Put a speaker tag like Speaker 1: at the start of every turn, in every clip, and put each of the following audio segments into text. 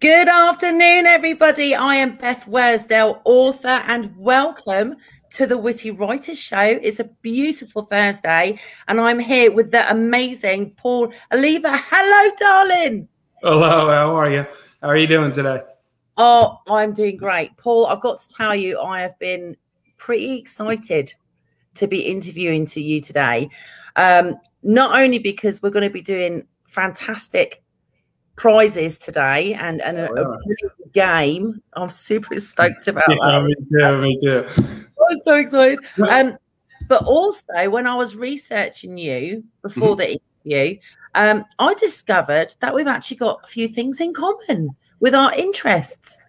Speaker 1: Good afternoon, everybody. I am Beth Worsdell, author, and welcome to the Witty Writers Show. It's a beautiful Thursday, and I'm here with the amazing Paul Alleva. Hello, darling.
Speaker 2: Hello, how are you? How are you doing today?
Speaker 1: Oh, I'm doing great. Paul, I've got to tell you, I have been pretty excited to be interviewing to you today. Um, not only because we're going to be doing fantastic prizes today and, and a, oh, yeah. a game. I'm super stoked about yeah, that.
Speaker 2: Me too, me too.
Speaker 1: I'm so excited. Um, but also, when I was researching you before mm-hmm. the interview, um, I discovered that we've actually got a few things in common with our interests.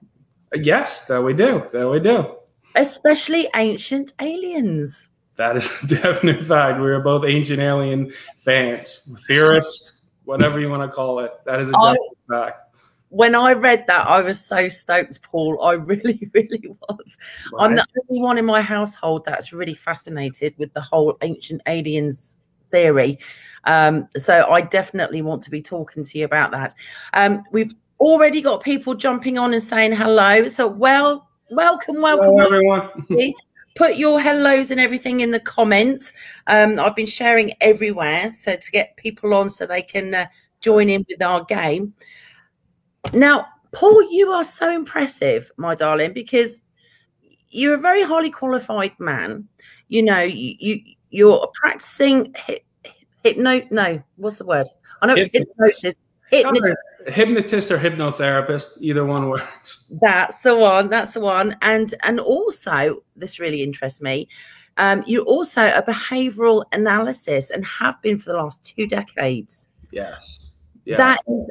Speaker 2: Yes, that we do. That we do.
Speaker 1: Especially ancient aliens.
Speaker 2: That is a definite fact. We are both ancient alien fans, theorists, whatever you want to call it. That is a I, fact.
Speaker 1: When I read that, I was so stoked, Paul. I really, really was. Right. I'm the only one in my household that's really fascinated with the whole ancient aliens theory. Um, so I definitely want to be talking to you about that. Um, we've already got people jumping on and saying hello. So well, welcome, welcome,
Speaker 2: hello, everyone.
Speaker 1: Put your hellos and everything in the comments. Um, I've been sharing everywhere, so to get people on so they can uh, join in with our game. Now, Paul, you are so impressive, my darling, because you're a very highly qualified man. You know, you, you you're practicing hip, hypno. No, what's the word? I know it's hypnosis.
Speaker 2: Hypnotist hypnotist or hypnotherapist either one works.
Speaker 1: That's the one that's the one. And and also this really interests me um, you're also a behavioral analysis and have been for the last two decades.
Speaker 2: Yes,
Speaker 1: yes. that is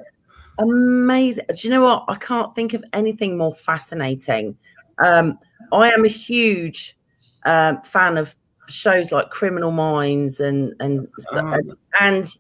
Speaker 1: amazing. Do you know what? I can't think of anything more fascinating. Um, i am a huge uh, fan of shows like criminal minds and and oh. and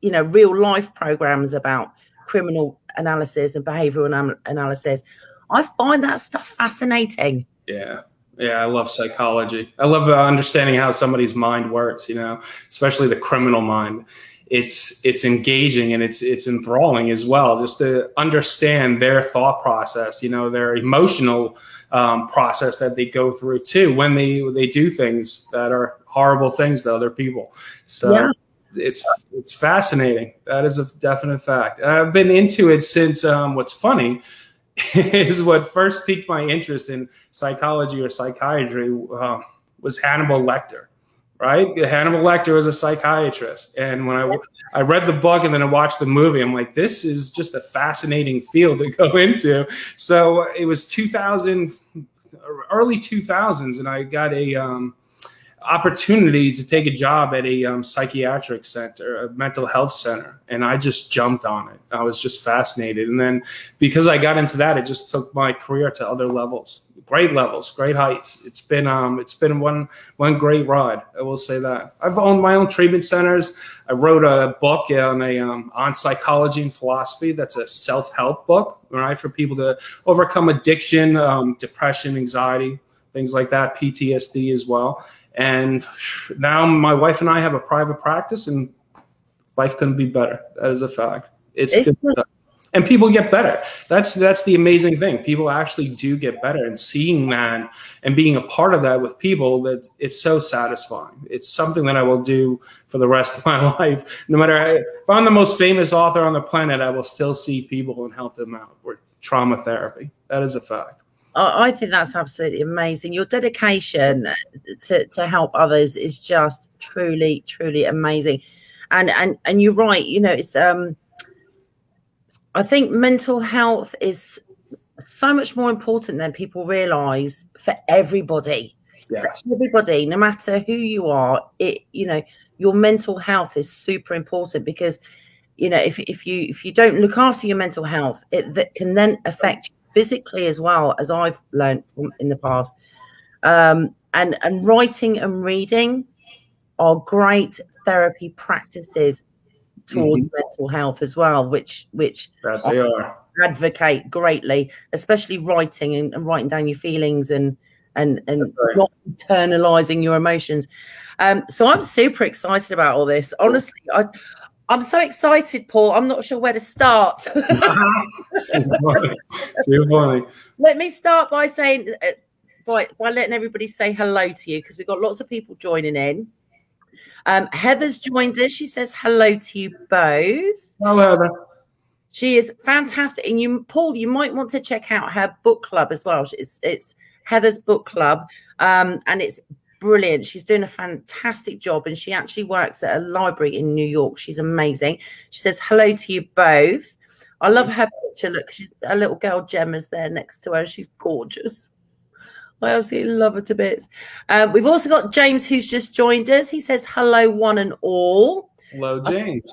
Speaker 1: you know real life programs about criminal analysis and behavioral analysis. I find that stuff fascinating.
Speaker 2: Yeah. Yeah, I love psychology. I love uh, understanding how somebody's mind works, you know, especially the criminal mind. It's it's engaging and it's it's enthralling as well, just to understand their thought process, you know, their emotional um, process that they go through too when they they do things that are horrible things to other people. So yeah it's it's fascinating. That is a definite fact. I've been into it since. Um, what's funny is what first piqued my interest in psychology or psychiatry uh, was Hannibal Lecter. Right, Hannibal Lecter was a psychiatrist, and when I I read the book and then I watched the movie, I'm like, this is just a fascinating field to go into. So it was 2000, early 2000s, and I got a um, opportunity to take a job at a um, psychiatric center, a mental health center, and I just jumped on it. I was just fascinated, and then because I got into that, it just took my career to other levels, great levels, great heights. It's been um, it's been one one great ride. I will say that. I've owned my own treatment centers. I wrote a book on a um, on psychology and philosophy. That's a self help book, right, for people to overcome addiction, um, depression, anxiety, things like that, PTSD as well and now my wife and I have a private practice, and life couldn't be better. That is a fact. It's, it's and people get better. That's that's the amazing thing. People actually do get better, and seeing that and being a part of that with people that it's so satisfying. It's something that I will do for the rest of my life. No matter if I'm the most famous author on the planet, I will still see people and help them out. With trauma therapy, that is a fact.
Speaker 1: I think that's absolutely amazing. Your dedication to, to help others is just truly, truly amazing. And and and you're right. You know, it's um. I think mental health is so much more important than people realize for everybody. Yes. For everybody, no matter who you are, it you know your mental health is super important because you know if if you if you don't look after your mental health, it that can then affect physically as well as I've learned in the past. Um, and and writing and reading are great therapy practices towards mm-hmm. mental health as well, which which
Speaker 2: they are.
Speaker 1: advocate greatly, especially writing and, and, writing down your feelings and and and right. not internalizing your emotions. Um, so I'm super excited about all this. Honestly, I I'm so excited, Paul. I'm not sure where to start.
Speaker 2: Too funny. Too funny.
Speaker 1: Let me start by saying, uh, by, by letting everybody say hello to you because we've got lots of people joining in. Um, Heather's joined us. She says hello to you both.
Speaker 2: Hello, Heather.
Speaker 1: She is fantastic. And you, Paul, you might want to check out her book club as well. It's, it's Heather's book club. Um, and it's brilliant. She's doing a fantastic job and she actually works at a library in New York. She's amazing. She says hello to you both. I love her picture. Look, she's a little girl Gemma's there next to her. She's gorgeous. I absolutely love her to bits. Um, we've also got James who's just joined us. He says hello, one and all.
Speaker 2: Hello, James.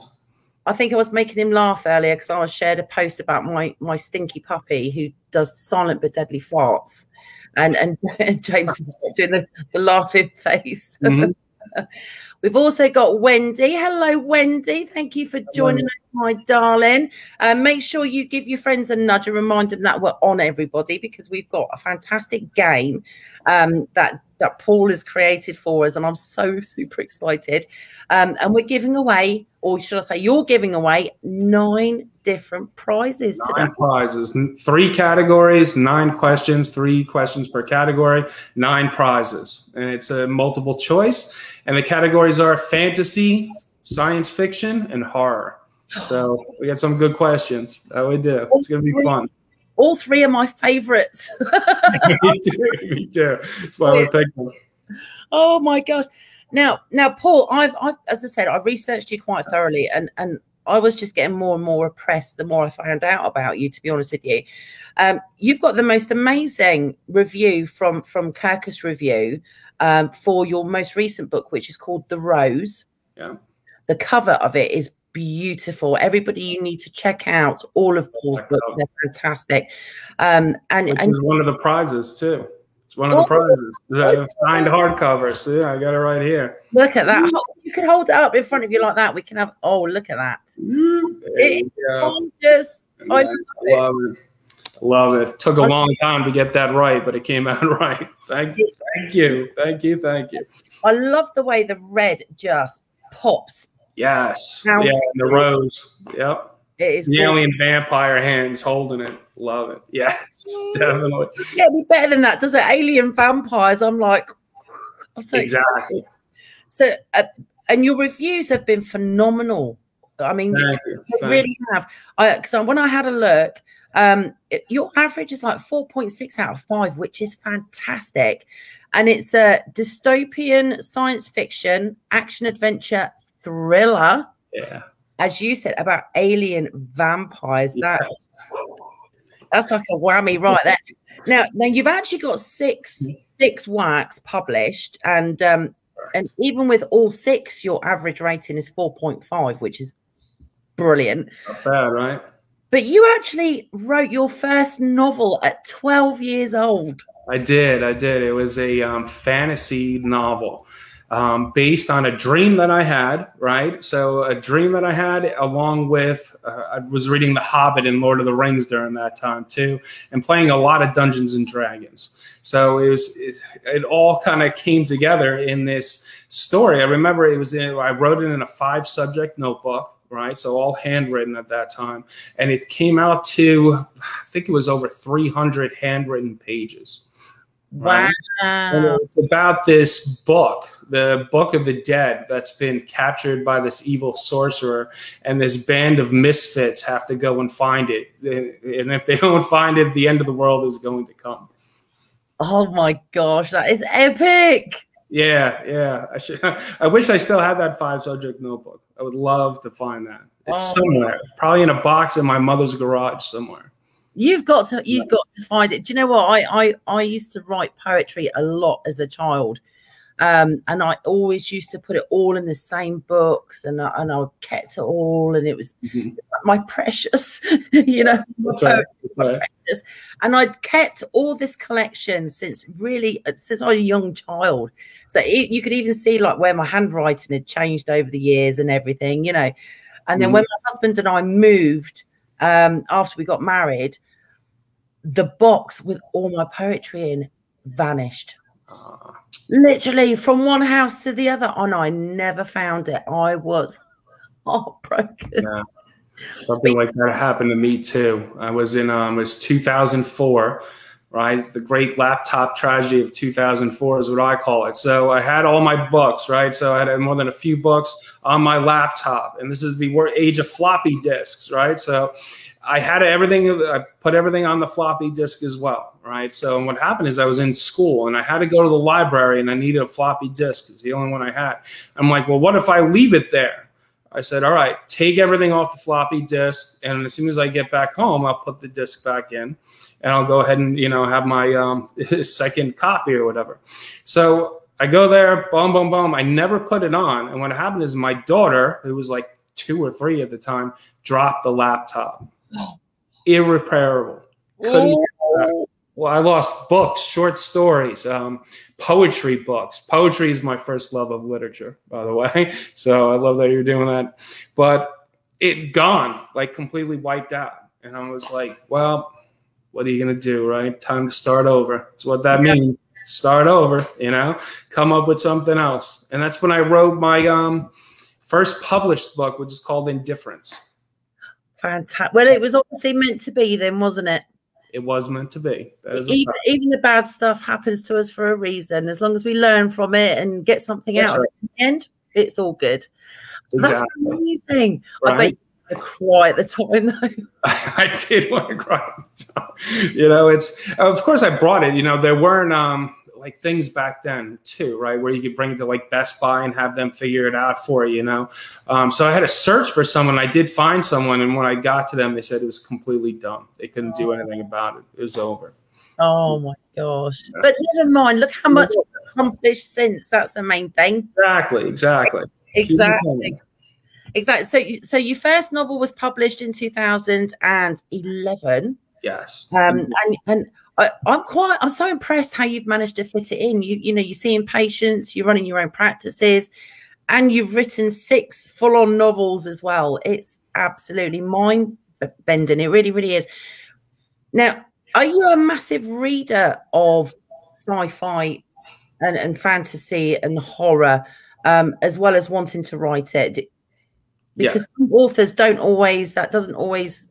Speaker 1: I think I was making him laugh earlier because I shared a post about my my stinky puppy who does silent but deadly farts and and, James was doing the, the laughing face. Mm-hmm. We've also got Wendy. Hello, Wendy. Thank you for joining us, my darling. Uh, make sure you give your friends a nudge and remind them that we're on everybody because we've got a fantastic game um, that that Paul has created for us, and I'm so super excited. Um, and we're giving away, or should I say, you're giving away nine different prizes
Speaker 2: nine today. prizes, three categories, nine questions, three questions per category, nine prizes, and it's a multiple choice. And the categories are fantasy, science fiction, and horror. So we got some good questions. That we do. It's gonna be fun
Speaker 1: all three are my favorites.
Speaker 2: me too. Me too. That's why we're picking.
Speaker 1: Oh my gosh. Now, now, Paul, I've, I've, as I said, I researched you quite thoroughly, and and I was just getting more and more oppressed the more I found out about you. To be honest with you, um, you've got the most amazing review from from Kirkus Review um, for your most recent book, which is called The Rose.
Speaker 2: Yeah.
Speaker 1: The cover of it is beautiful. Everybody, you need to check out all of Paul's books. They're fantastic. Um, and and
Speaker 2: one of the prizes too. It's one of the oh, prizes. The signed hardcover. See, I got it right here.
Speaker 1: Look at that. You can hold it up in front of you like that. We can have. Oh, look at that. Mm-hmm. It's gorgeous. I love, love it.
Speaker 2: it. Love it. Took a long time to get that right, but it came out right. Thank you. Thank you. Thank you. Thank you.
Speaker 1: I love the way the red just pops
Speaker 2: Yes. yeah, the rose. Yep.
Speaker 1: It is
Speaker 2: the alien vampire hands holding it. Love it. Yes, definitely.
Speaker 1: Yeah, be better than that, does it? Alien vampires. I'm like, I'm so exactly. Excited. So, uh, and your reviews have been phenomenal. I mean, they really have. I because when I had a look, um, it, your average is like 4.6 out of 5, which is fantastic. And it's a dystopian science fiction, action adventure, thriller.
Speaker 2: Yeah.
Speaker 1: As you said about alien vampires, that that's like a whammy right there. Now, now you've actually got six six works published, and um, and even with all six, your average rating is four point five, which is brilliant.
Speaker 2: Not bad, right?
Speaker 1: But you actually wrote your first novel at twelve years old.
Speaker 2: I did. I did. It was a um, fantasy novel um, based on a dream that I had, right? So, a dream that I had, along with uh, I was reading The Hobbit and Lord of the Rings during that time too, and playing a lot of Dungeons and Dragons. So it was it, it all kind of came together in this story. I remember it was in, I wrote it in a five subject notebook, right? So all handwritten at that time, and it came out to I think it was over 300 handwritten pages.
Speaker 1: Right? Wow. And
Speaker 2: it's about this book, the Book of the Dead, that's been captured by this evil sorcerer, and this band of misfits have to go and find it. And if they don't find it, the end of the world is going to come.
Speaker 1: Oh my gosh, that is epic!
Speaker 2: Yeah, yeah. I should. I wish I still had that five subject notebook. I would love to find that. It's oh. somewhere, probably in a box in my mother's garage somewhere.
Speaker 1: You've got to you've got to find it. Do you know what? I I I used to write poetry a lot as a child. Um, and I always used to put it all in the same books, and I, and I kept it all, and it was mm-hmm. my precious, you know, my poetry, precious. And I'd kept all this collection since really since I was a young child. So it, you could even see like where my handwriting had changed over the years and everything, you know. And then mm. when my husband and I moved um, after we got married, the box with all my poetry in vanished. Literally from one house to the other, and I never found it. I was heartbroken.
Speaker 2: Yeah. Something like that happened to me too. I was in um, it was 2004, right? The great laptop tragedy of 2004 is what I call it. So I had all my books, right? So I had more than a few books on my laptop, and this is the age of floppy disks, right? So I had everything. I put everything on the floppy disk as well, right? So what happened is I was in school and I had to go to the library and I needed a floppy disk. It's the only one I had. I'm like, well, what if I leave it there? I said, all right, take everything off the floppy disk, and as soon as I get back home, I'll put the disk back in, and I'll go ahead and you know have my um, second copy or whatever. So I go there, boom, boom, boom. I never put it on, and what happened is my daughter, who was like two or three at the time, dropped the laptop. Irreparable. Well, I lost books, short stories. Um, poetry books. Poetry is my first love of literature, by the way. So I love that you're doing that. But it gone, like completely wiped out. And I was like, well, what are you going to do, right? Time to start over. That's what that means. Start over, you know, come up with something else. And that's when I wrote my um, first published book, which is called Indifference.
Speaker 1: Fantastic. Well, it was obviously meant to be then, wasn't it?
Speaker 2: it was meant to be.
Speaker 1: Even, even, the bad stuff happens to us for a reason. As long as we learn from it and get something That's out right. at the end, it's all good. Exactly. That's amazing. Right? I bet you cry at the time though.
Speaker 2: I, did want to cry. You know, it's of course I brought it. You know, there weren't um like things back then too, right? Where you could bring it to like Best Buy and have them figure it out for you, you know. Um, so I had to search for someone. I did find someone, and when I got to them, they said it was completely dumb. They couldn't do anything about it. It was over.
Speaker 1: Oh my gosh! Yeah. But never mind. Look how much accomplished since. That's the main thing.
Speaker 2: Exactly. Exactly.
Speaker 1: Exactly. Exactly. So, you, so your first novel was published in 2011.
Speaker 2: Yes.
Speaker 1: Um, and and I, am quite I'm so impressed how you've managed to fit it in. You you know, you're seeing patients, you're running your own practices, and you've written six full-on novels as well. It's absolutely mind bending. It really, really is. Now, are you a massive reader of sci-fi and, and fantasy and horror, um, as well as wanting to write it? Because yeah. some authors don't always that doesn't always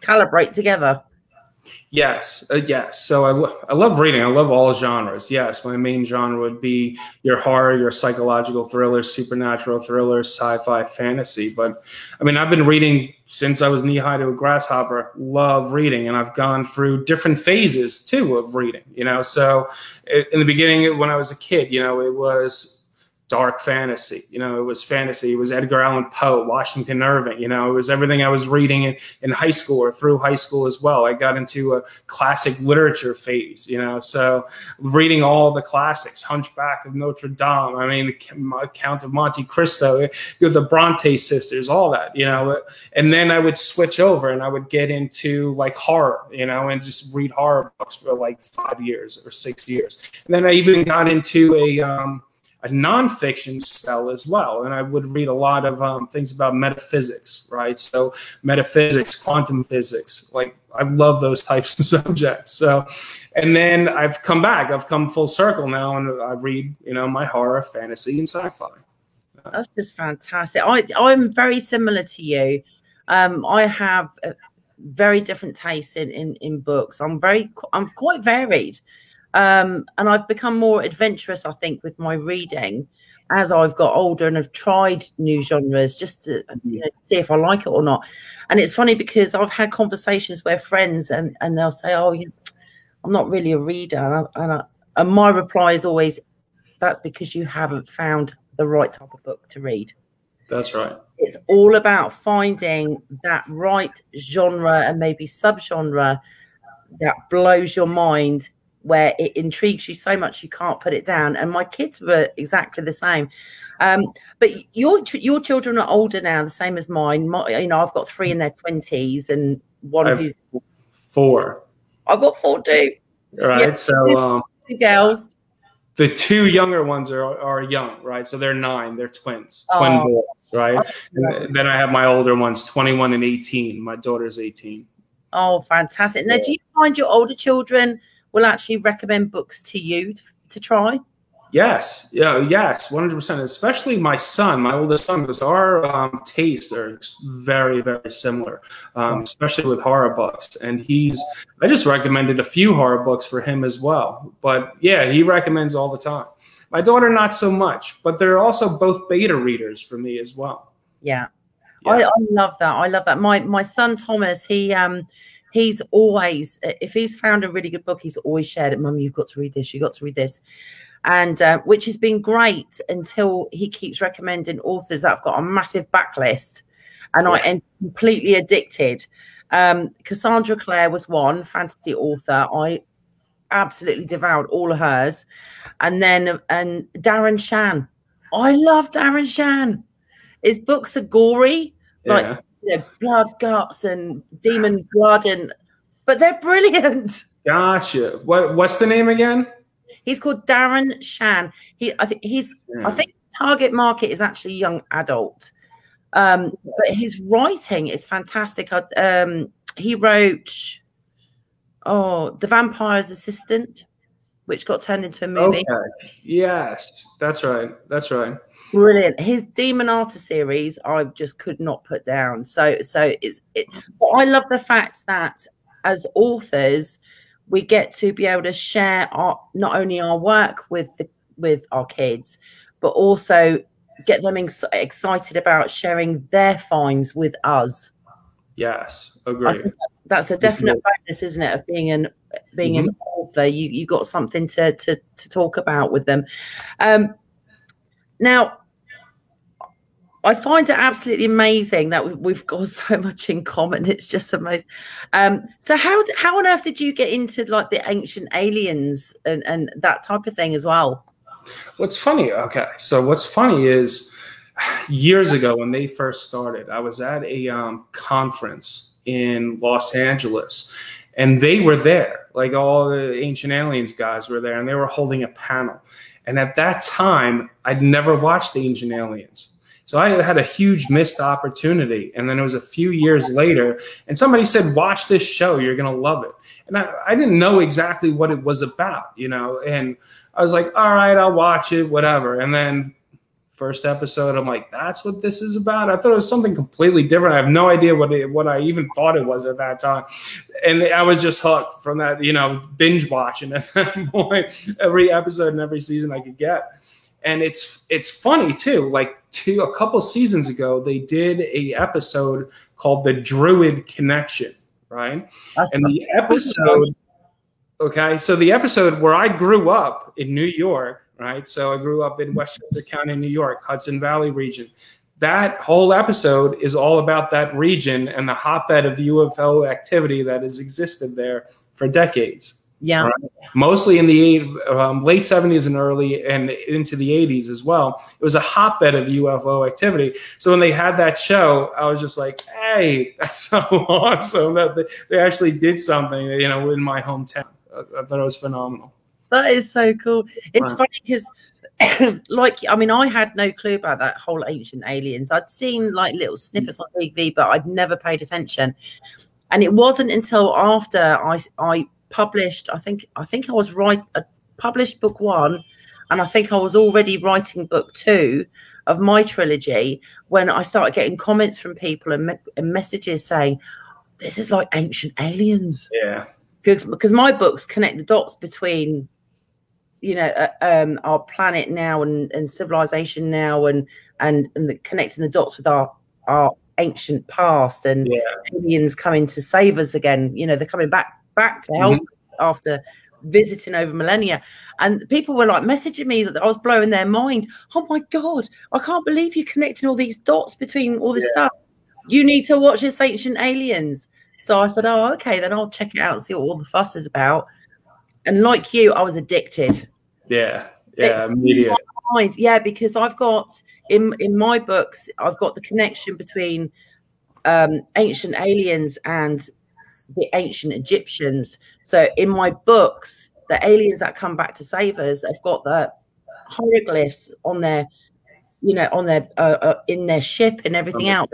Speaker 1: calibrate together.
Speaker 2: Yes, uh, yes. So I, lo- I love reading. I love all genres. Yes, my main genre would be your horror, your psychological thrillers, supernatural thrillers, sci-fi, fantasy. But I mean, I've been reading since I was knee high to a grasshopper. Love reading, and I've gone through different phases too of reading. You know, so in the beginning, when I was a kid, you know, it was dark fantasy. You know, it was fantasy. It was Edgar Allan Poe, Washington Irving. You know, it was everything I was reading in, in high school or through high school as well. I got into a classic literature phase, you know, so reading all the classics, Hunchback of Notre Dame, I mean, Count of Monte Cristo, the Bronte sisters, all that, you know. And then I would switch over and I would get into like horror, you know, and just read horror books for like five years or six years. And then I even got into a, um, a nonfiction spell as well. And I would read a lot of um, things about metaphysics, right? So metaphysics, quantum physics, like I love those types of subjects. So, and then I've come back. I've come full circle now, and I read, you know, my horror, fantasy, and sci-fi.
Speaker 1: That's just fantastic. I I'm very similar to you. Um, I have very different tastes in, in in books. I'm very I'm quite varied. Um, and I've become more adventurous, I think, with my reading as I've got older and have tried new genres just to you know, see if I like it or not. And it's funny because I've had conversations where friends and, and they'll say, "Oh, you, I'm not really a reader," and, I, and, I, and my reply is always, "That's because you haven't found the right type of book to read."
Speaker 2: That's right.
Speaker 1: It's all about finding that right genre and maybe subgenre that blows your mind where it intrigues you so much you can't put it down. And my kids were exactly the same. Um, but your your children are older now, the same as mine. My, you know, I've got three in their twenties and one who's
Speaker 2: four.
Speaker 1: I've got four too.
Speaker 2: Right. Yeah, so two, um,
Speaker 1: two girls.
Speaker 2: The two younger ones are are young, right? So they're nine. They're twins, twin oh. boys, right? And then I have my older ones, twenty one and eighteen. My daughter's eighteen.
Speaker 1: Oh, fantastic! Now, do you find your older children will actually recommend books to you to try?
Speaker 2: Yes, yeah, yes, one hundred percent. Especially my son, my oldest son, because our um, tastes are very, very similar, um, especially with horror books. And he's, I just recommended a few horror books for him as well. But yeah, he recommends all the time. My daughter, not so much, but they're also both beta readers for me as well.
Speaker 1: Yeah, yeah. I, I love that. I love that. My my son Thomas, he um he's always if he's found a really good book, he's always shared it. Mum, you've got to read this. You've got to read this and uh, which has been great until he keeps recommending authors that have got a massive backlist and yeah. I am completely addicted. Um, Cassandra Clare was one fantasy author. I absolutely devoured all of hers. And then and Darren Shan. I love Darren Shan. His books are gory, yeah. You know, blood, guts, and demon blood, and but they're brilliant.
Speaker 2: Gotcha. What what's the name again?
Speaker 1: He's called Darren Shan. He, I think he's, yeah. I think target market is actually young adult. Um, but his writing is fantastic. Um, he wrote, oh, The Vampire's Assistant, which got turned into a movie.
Speaker 2: Okay. Yes, that's right. That's right.
Speaker 1: Brilliant. His Demonata series, I just could not put down. So, so it's. It, but I love the fact that as authors, we get to be able to share our not only our work with the with our kids, but also get them ex- excited about sharing their finds with us.
Speaker 2: Yes, agree.
Speaker 1: That's a definite bonus, isn't it? Of being an being mm-hmm. an author, you you got something to to to talk about with them. Um, now, I find it absolutely amazing that we've got so much in common. It's just amazing. Um, so how how on earth did you get into like the ancient aliens and, and that type of thing as well?
Speaker 2: What's funny? Okay, so what's funny is years ago when they first started, I was at a um, conference in Los Angeles, and they were there. Like all the ancient aliens guys were there, and they were holding a panel. And at that time, I'd never watched the Ancient Aliens. So I had a huge missed opportunity. And then it was a few years later, and somebody said, Watch this show, you're going to love it. And I, I didn't know exactly what it was about, you know. And I was like, All right, I'll watch it, whatever. And then first episode, I'm like, that's what this is about. I thought it was something completely different. I have no idea what it, what I even thought it was at that time, and I was just hooked from that, you know, binge watching at that point, every episode and every season I could get and it's it's funny too like two a couple seasons ago they did a episode called the druid connection right? And the episode okay so the episode where i grew up in new york right? So i grew up in westchester county new york hudson valley region. That whole episode is all about that region and the hotbed of ufo activity that has existed there for decades
Speaker 1: yeah. Right?
Speaker 2: Mostly in the um, late 70s and early and into the 80s as well. It was a hotbed of UFO activity. So when they had that show, I was just like, hey, that's so awesome that they actually did something, you know, in my hometown. I, thought it was phenomenal.
Speaker 1: That is so cool. It's right. funny because like I mean, I had no clue about that whole ancient aliens. I'd seen like little snippets on TV, but I'd never paid attention. And it wasn't until after I I published. I think I think I was right. I published book one, and I think I was already writing book two of my trilogy when I started getting comments from people and, me- and messages saying, "This is like ancient aliens."
Speaker 2: Yeah.
Speaker 1: Because because my books connect the dots between you know uh, um, our planet now and, and civilization now and and and the, connecting the dots with our our ancient past and yeah. aliens coming to save us again you know they're coming back back to help mm-hmm. after visiting over millennia. And people were like messaging me that I was blowing their mind. Oh my God, I can't believe you're connecting all these dots between all this yeah. stuff. You need to watch this Ancient Aliens. So I said, Oh, okay, then I'll check it out and see what all the fuss is about. And like you, I was addicted.
Speaker 2: Yeah. Yeah. Immediate.
Speaker 1: Yeah, because I've got in in my books, I've got the connection between um, ancient aliens and the ancient Egyptians. So in my books, the aliens that come back to save us, they've got the hieroglyphs on their, you know, on their uh, uh, in their ship and everything else.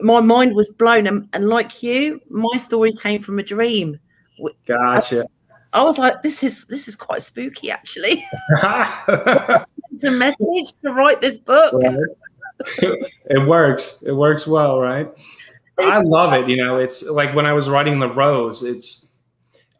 Speaker 1: My mind was blown, and, and, like you, my story came from a dream.
Speaker 2: Gotcha.
Speaker 1: I was like, this is this is quite spooky actually. it's a message to write this book.
Speaker 2: it works. It works well, right? I love it. You know, it's like when I was writing The Rose, it's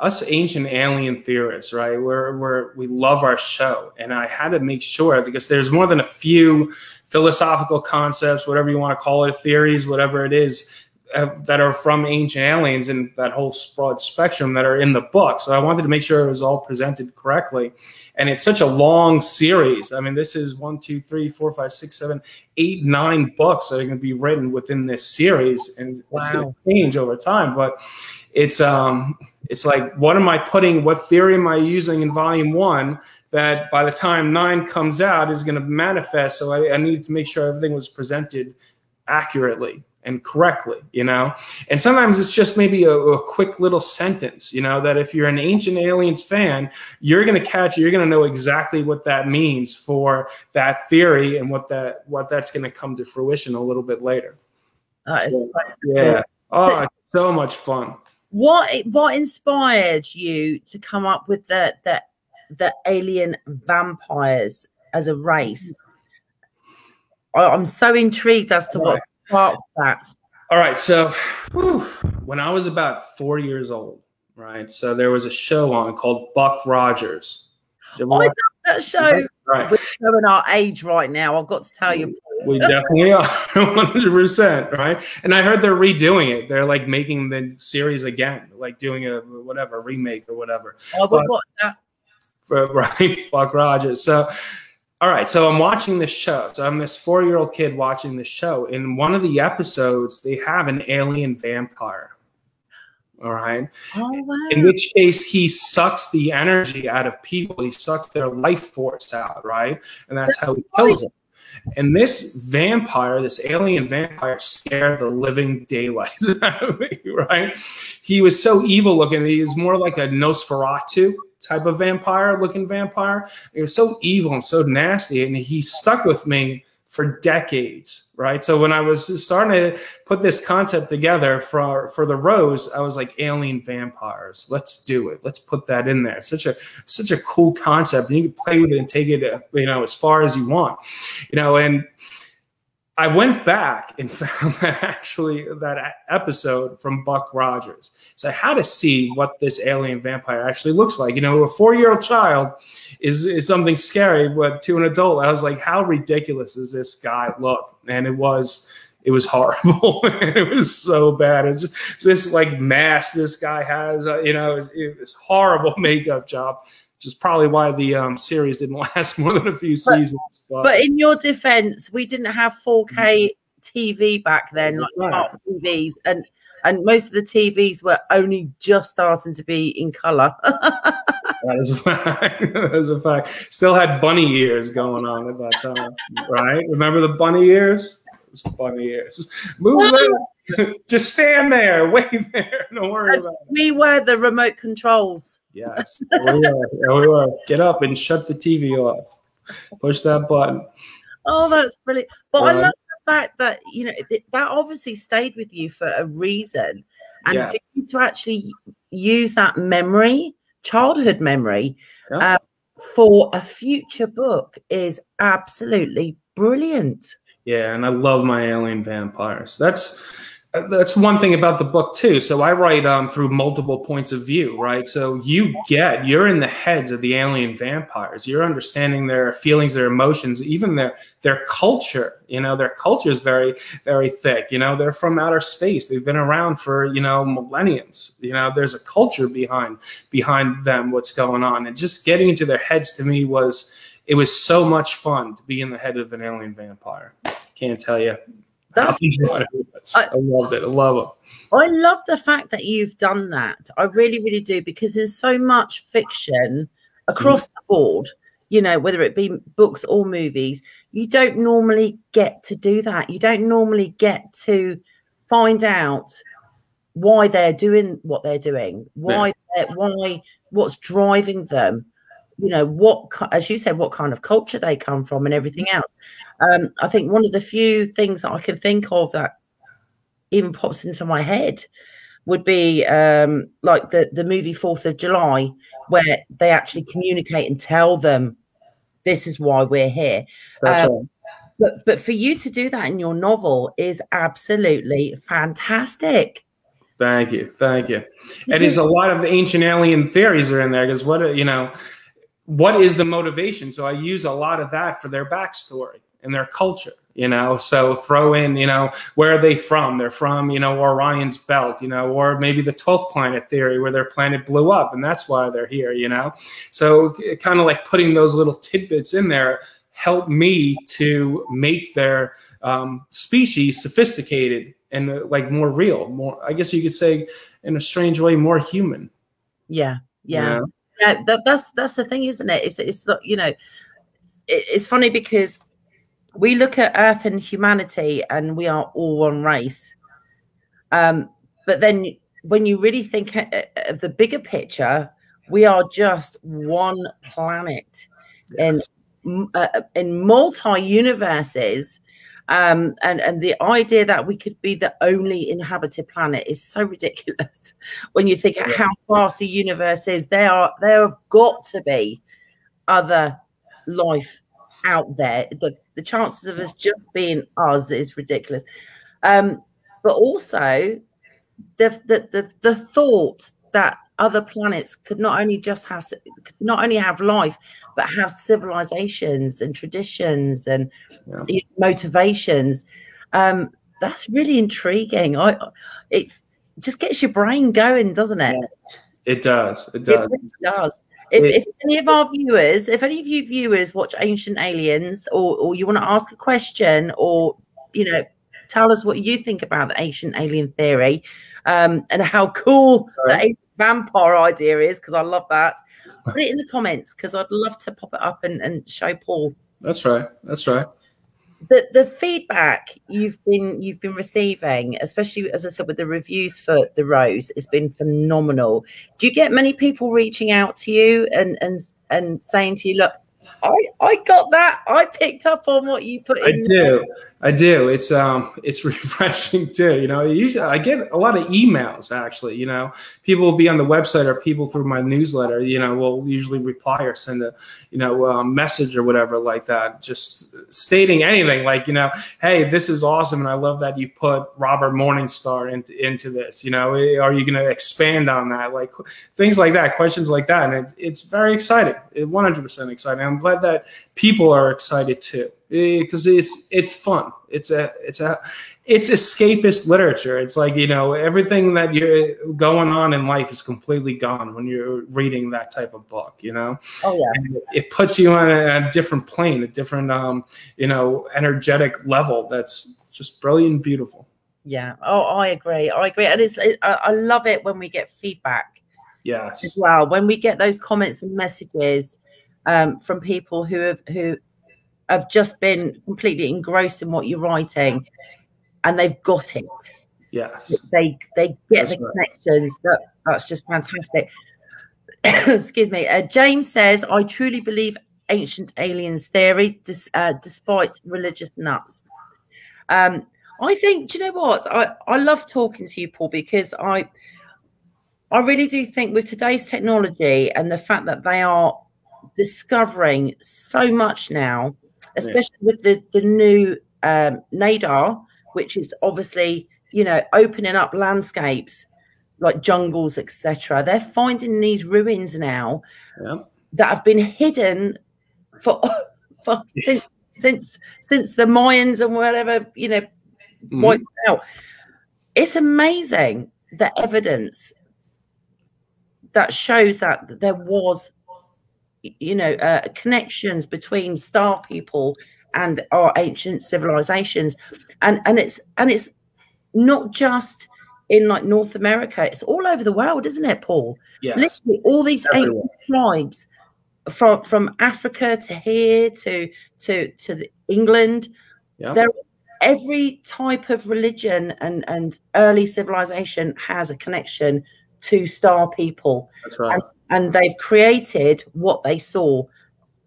Speaker 2: us ancient alien theorists, right? We're, we're, we love our show. And I had to make sure because there's more than a few philosophical concepts, whatever you want to call it, theories, whatever it is, uh, that are from ancient aliens and that whole broad spectrum that are in the book. So I wanted to make sure it was all presented correctly. And it's such a long series. I mean, this is one, two, three, four, five, six, seven, eight, nine books that are going to be written within this series, and wow. it's going to change over time. But it's um, it's like, what am I putting? What theory am I using in volume one? That by the time nine comes out is going to manifest. So I, I needed to make sure everything was presented accurately and correctly, you know? And sometimes it's just maybe a, a, quick little sentence, you know, that if you're an Ancient Aliens fan, you're going to catch, you're going to know exactly what that means for that theory and what that, what that's going to come to fruition a little bit later.
Speaker 1: so, so
Speaker 2: yeah. Oh, so, so much fun.
Speaker 1: What, what inspired you to come up with the, the, the alien vampires as a race? I'm so intrigued as to what
Speaker 2: all right. So, whew, when I was about four years old, right? So there was a show on called Buck Rogers.
Speaker 1: Oh, I love that show. Right. We're showing our age right now. I've got to tell you.
Speaker 2: We definitely are 100%. Right. And I heard they're redoing it. They're like making the series again, like doing a whatever remake or whatever.
Speaker 1: Oh, but, that.
Speaker 2: For, right. Buck Rogers. So, all right, so I'm watching this show. So I'm this four year old kid watching this show. In one of the episodes, they have an alien vampire. All right.
Speaker 1: Oh, wow.
Speaker 2: In which case, he sucks the energy out of people. He sucks their life force out, right? And that's how he kills them. And this vampire, this alien vampire, scared the living daylights out of me, right? He was so evil looking. He was more like a Nosferatu type of vampire looking vampire. It was so evil and so nasty, and he stuck with me for decades, right? So when I was starting to put this concept together for for the rose, I was like alien vampires. Let's do it. Let's put that in there. such a such a cool concept. And you can play with it and take it, you know, as far as you want, you know, and I went back and found that actually that episode from Buck Rogers. So I had to see what this alien vampire actually looks like. You know, a four-year-old child is is something scary, but to an adult, I was like, how ridiculous does this guy look? And it was it was horrible. it was so bad. It's, it's, this like mask this guy has. Uh, you know, it it was horrible makeup job which is probably why the um, series didn't last more than a few seasons.
Speaker 1: But. but, in your defense, we didn't have 4K TV back then, like right. smart TVs, and and most of the TVs were only just starting to be in color.
Speaker 2: that is a fact. that is a fact. Still had bunny ears going on at that time, right? Remember the bunny ears? It's bunny ears. Move Just stand there, wait there. Don't worry about it.
Speaker 1: We were the remote controls.
Speaker 2: Yes, we were. we were. Get up and shut the TV off. Push that button.
Speaker 1: Oh, that's brilliant. But I love the fact that you know that obviously stayed with you for a reason, and yeah. for you to actually use that memory, childhood memory, yeah. uh, for a future book is absolutely brilliant.
Speaker 2: Yeah, and I love my alien vampires. That's that's one thing about the book too. So I write um, through multiple points of view, right? So you get you're in the heads of the alien vampires. You're understanding their feelings, their emotions, even their their culture. You know, their culture is very very thick. You know, they're from outer space. They've been around for you know millenniums. You know, there's a culture behind behind them. What's going on? And just getting into their heads to me was it was so much fun to be in the head of an alien vampire. Can't tell you that's I, I loved it. I love it.
Speaker 1: I love the fact that you've done that. I really, really do because there's so much fiction across mm. the board. You know, whether it be books or movies, you don't normally get to do that. You don't normally get to find out why they're doing what they're doing, why, yeah. why, what's driving them you know what as you said what kind of culture they come from and everything else um, I think one of the few things that I can think of that even pops into my head would be um, like the the movie Fourth of July, where they actually communicate and tell them this is why we're here.
Speaker 2: Um.
Speaker 1: But but for you to do that in your novel is absolutely fantastic.
Speaker 2: Thank you, thank you. And it's a lot of the ancient alien theories are in there because what you know, what is the motivation? So I use a lot of that for their backstory and their culture you know? So throw in you know where are they from? They're from you know orion's belt you know or maybe the 12th planet theory where their planet blew up and that's why they're here you know? So kind of like putting those little tidbits in there help me to make their um, species sophisticated and uh, like more real more i guess you could say in a strange way more human.
Speaker 1: Yeah yeah. Yeah. That, that's that's the thing isn't it? It's it's you know it, it's funny because we look at Earth and humanity, and we are all one race. Um, but then, when you really think of the bigger picture, we are just one planet in uh, in multi universes. Um, and and the idea that we could be the only inhabited planet is so ridiculous when you think how vast the universe is. There are there have got to be other life out there. The the chances of us just being us is ridiculous. Um, but also the, the the the thought that other planets could not only just have could not only have life but have civilizations and traditions and yeah. motivations um, that's really intriguing. I it just gets your brain going doesn't it?
Speaker 2: It does. It does. it
Speaker 1: does if, if, any of our viewers, if any of you viewers watch Ancient Aliens, or or you want to ask a question, or you know, tell us what you think about the ancient alien theory, um, and how cool right. the vampire idea is, because I love that. Put it in the comments because I'd love to pop it up and, and show Paul.
Speaker 2: That's right. That's right
Speaker 1: the the feedback you've been you've been receiving, especially as I said with the reviews for the Rose, has been phenomenal. Do you get many people reaching out to you and and and saying to you, "Look, I I got that. I picked up on what you put
Speaker 2: in." I do. I do. It's um, it's refreshing too. You know, usually I get a lot of emails. Actually, you know, people will be on the website or people through my newsletter. You know, will usually reply or send a, you know, a message or whatever like that, just stating anything like, you know, hey, this is awesome, and I love that you put Robert Morningstar into into this. You know, eh, are you going to expand on that? Like things like that, questions like that, and it, it's very exciting. One hundred percent exciting. I'm glad that people are excited too because it's it's fun. It's a it's a it's escapist literature. It's like you know everything that you're going on in life is completely gone when you're reading that type of book. You know,
Speaker 1: oh yeah, and
Speaker 2: it puts you on a, a different plane, a different um you know energetic level. That's just brilliant, beautiful.
Speaker 1: Yeah. Oh, I agree. I agree, and it's it, I, I love it when we get feedback.
Speaker 2: Yes.
Speaker 1: As well, when we get those comments and messages um, from people who have who have just been completely engrossed in what you're writing and they've got it.
Speaker 2: Yes.
Speaker 1: They they get that's the right. connections. That that's just fantastic. Excuse me. Uh, James says, I truly believe ancient aliens theory, dis, uh, despite religious nuts. Um, I think, do you know what? I, I love talking to you, Paul, because I I really do think with today's technology and the fact that they are discovering so much now especially yeah. with the the new um, nadar, which is obviously you know opening up landscapes like jungles, etc. They're finding these ruins now yeah. that have been hidden for, for since since since the Mayans and whatever you know mm. wiped out. It's amazing the evidence that shows that there was you know, uh, connections between star people and our ancient civilizations, and and it's and it's not just in like North America; it's all over the world, isn't it, Paul?
Speaker 2: Yeah,
Speaker 1: literally all these Everywhere. ancient tribes from from Africa to here to to to the England. Yeah. There, every type of religion and and early civilization has a connection to star people.
Speaker 2: That's right.
Speaker 1: And and they've created what they saw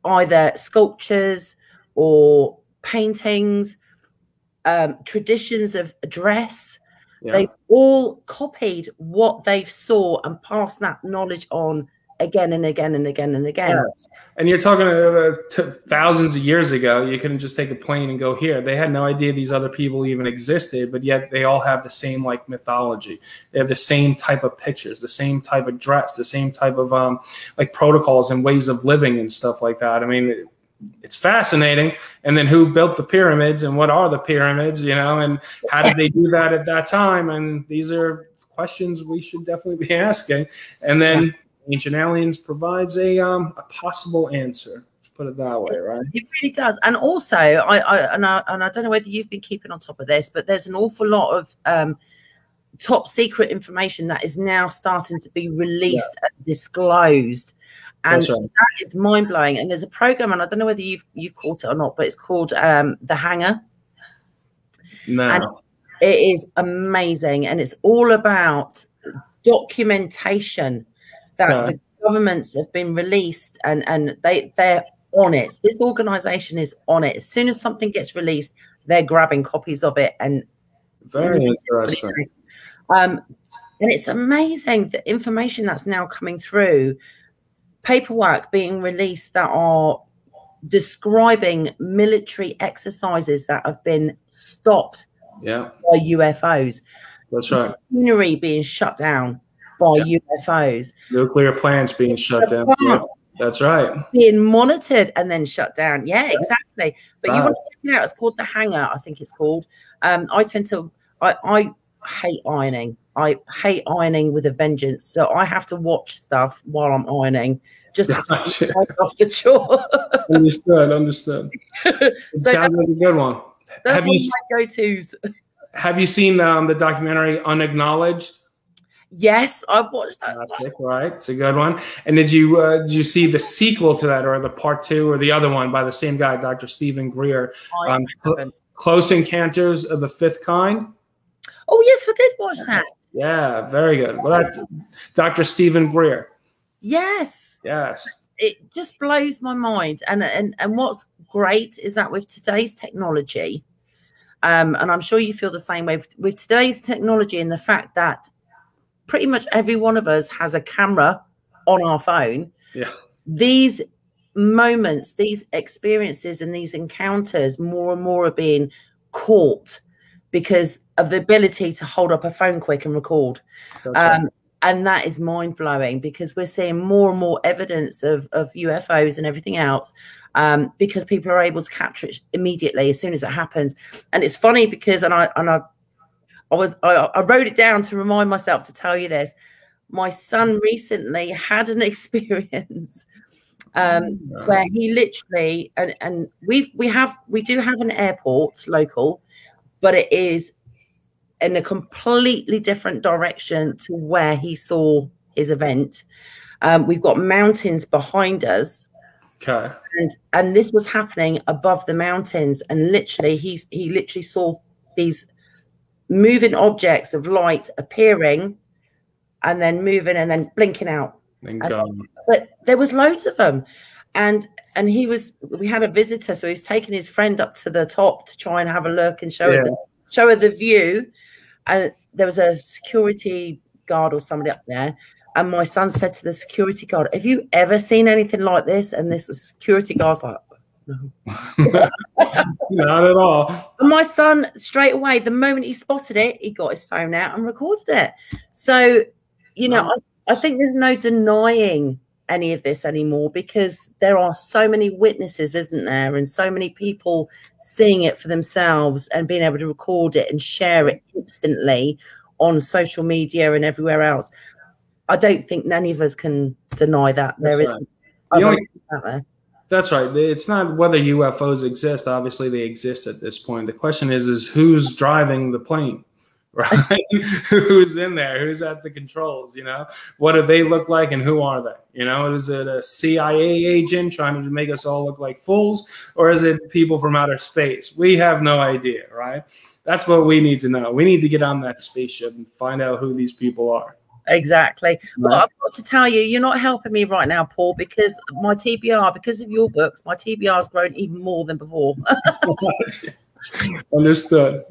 Speaker 1: either sculptures or paintings um, traditions of dress Yeah. They've all copied what they've saw and passed that knowledge on again and again and again and again. Yes.
Speaker 2: And you're talking uh, thousands of years ago. You couldn't just take a plane and go here. They had no idea these other people even existed, but yet they all have the same like mythology. They have the same type of pictures, the same type of dress, the same type of um, like protocols and ways of living and stuff like that. I mean, it's fascinating. And then who built the pyramids and what are the pyramids, you know, and how did they do that at that time? And these are questions we should definitely be asking. And then Ancient Aliens provides a um, a possible answer. Let's put it that way, right?
Speaker 1: It really does. And also, I, I and I and I don't know whether you've been keeping on top of this, but there's an awful lot of um, top secret information that is now starting to be released yeah. and disclosed and right. that is mind blowing. And there's a program, and I don't know whether you've you caught it or not, but it's called um, The Hangar.
Speaker 2: No. And
Speaker 1: it is amazing, and it's all about documentation that the governments have been released, and and they they're on it. This organization is on it. As soon as something gets released, they're grabbing copies of it and
Speaker 2: very interesting.
Speaker 1: Um, and it's amazing the information that's now coming through paperwork being released that are describing military exercises that have been stopped
Speaker 2: yeah.
Speaker 1: by UFOs.
Speaker 2: That's right.
Speaker 1: Machinery being shut down by yeah. UFOs.
Speaker 2: Nuclear plants being shut down. Yeah, that's right.
Speaker 1: Being monitored and then shut down. Yeah, yeah. exactly. But right. you want to check it out. It's called the Hangar, I think it's called. Um, I tend to I, I hate ironing. I hate ironing with a vengeance. So I have to watch stuff while I'm ironing just to off the chore.
Speaker 2: understood, understood. It so sounds like a good one.
Speaker 1: That's have one you, of my go-tos.
Speaker 2: Have you seen um, the documentary Unacknowledged?
Speaker 1: Yes, I watched that.
Speaker 2: Right? It's a good one. And did you uh, did you see the sequel to that, or the part two, or the other one by the same guy, Dr. Steven Greer, um, Close Encounters of the Fifth Kind?
Speaker 1: Oh yes, I did watch that.
Speaker 2: Yeah, very good. Well, that's Dr. Steven Greer.
Speaker 1: Yes.
Speaker 2: Yes.
Speaker 1: It just blows my mind. And and and what's great is that with today's technology, um, and I'm sure you feel the same way with, with today's technology and the fact that pretty much every one of us has a camera on our phone.
Speaker 2: Yeah.
Speaker 1: These moments, these experiences, and these encounters, more and more are being caught because of the ability to hold up a phone quick and record. Um, and that is mind blowing because we're seeing more and more evidence of, of UFOs and everything else um, because people are able to capture it immediately as soon as it happens. And it's funny because, and I, and I, I was, I, I wrote it down to remind myself to tell you this. My son recently had an experience um, oh, where he literally, and, and we've, we have, we do have an airport local, but it is in a completely different direction to where he saw his event. Um, we've got mountains behind us.
Speaker 2: Okay.
Speaker 1: And and this was happening above the mountains, and literally he he literally saw these moving objects of light appearing, and then moving and then blinking out.
Speaker 2: And gone.
Speaker 1: But there was loads of them, and and he was we had a visitor, so he was taking his friend up to the top to try and have a look and show yeah. her the, show her the view and there was a security guard or somebody up there. And my son said to the security guard, Have you ever seen anything like this? And this security guard's like, No.
Speaker 2: Not at all.
Speaker 1: And my son, straight away, the moment he spotted it, he got his phone out and recorded it. So, you know, I, I think there's no denying any of this anymore because there are so many witnesses, isn't there? And so many people seeing it for themselves and being able to record it and share it instantly on social media and everywhere else. I don't think any of us can deny that. That's there right.
Speaker 2: is. That's right. It's not whether UFOs exist. Obviously, they exist at this point. The question is, is who's driving the plane? right? who's in there? Who's at the controls? You know, what do they look like, and who are they? You know, is it a CIA agent trying to make us all look like fools, or is it people from outer space? We have no idea, right? That's what we need to know. We need to get on that spaceship and find out who these people are.
Speaker 1: Exactly. Well, I've got to tell you, you're not helping me right now, Paul, because my TBR, because of your books, my TBR has grown even more than before.
Speaker 2: Understood.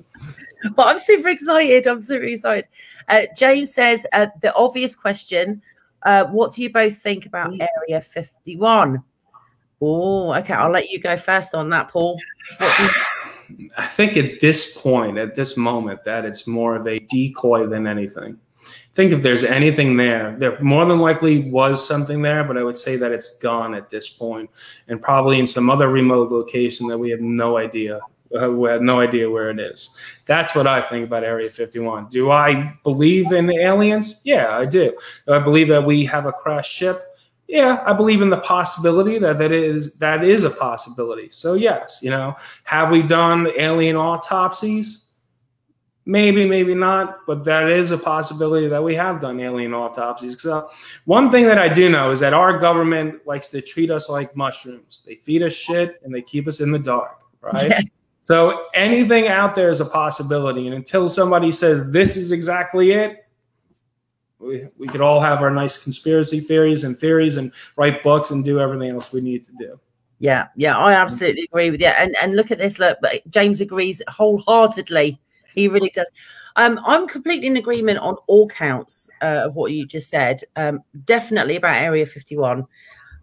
Speaker 1: but I'm super excited. I'm super excited. Uh, James says uh, the obvious question: uh, What do you both think about
Speaker 2: Mm.
Speaker 1: Area 51? Oh, okay. I'll let you go first on that, Paul. What do you-
Speaker 2: I think at this point, at this moment, that it's more of a decoy than anything. Think if there's anything there, there more than likely was something there, but I would say that it's gone at this point, and probably in some other remote location that we have no idea. Uh, we have no idea where it is. That's what I think about Area 51. Do I believe in the aliens? Yeah, I do. Do I believe that we have a crashed ship? Yeah, I believe in the possibility that that is that is a possibility. So yes, you know, have we done alien autopsies? Maybe, maybe not, but that is a possibility that we have done alien autopsies. So, uh, one thing that I do know is that our government likes to treat us like mushrooms. They feed us shit and they keep us in the dark, right?
Speaker 1: Yes.
Speaker 2: So, anything out there is a possibility. And until somebody says this is exactly it, we, we could all have our nice conspiracy theories and theories and write books and do everything else we need to do.
Speaker 1: Yeah, yeah, I absolutely agree with you. And and look at this. Look, but James agrees wholeheartedly. He really does. Um, I'm completely in agreement on all counts uh, of what you just said. Um, definitely about Area 51.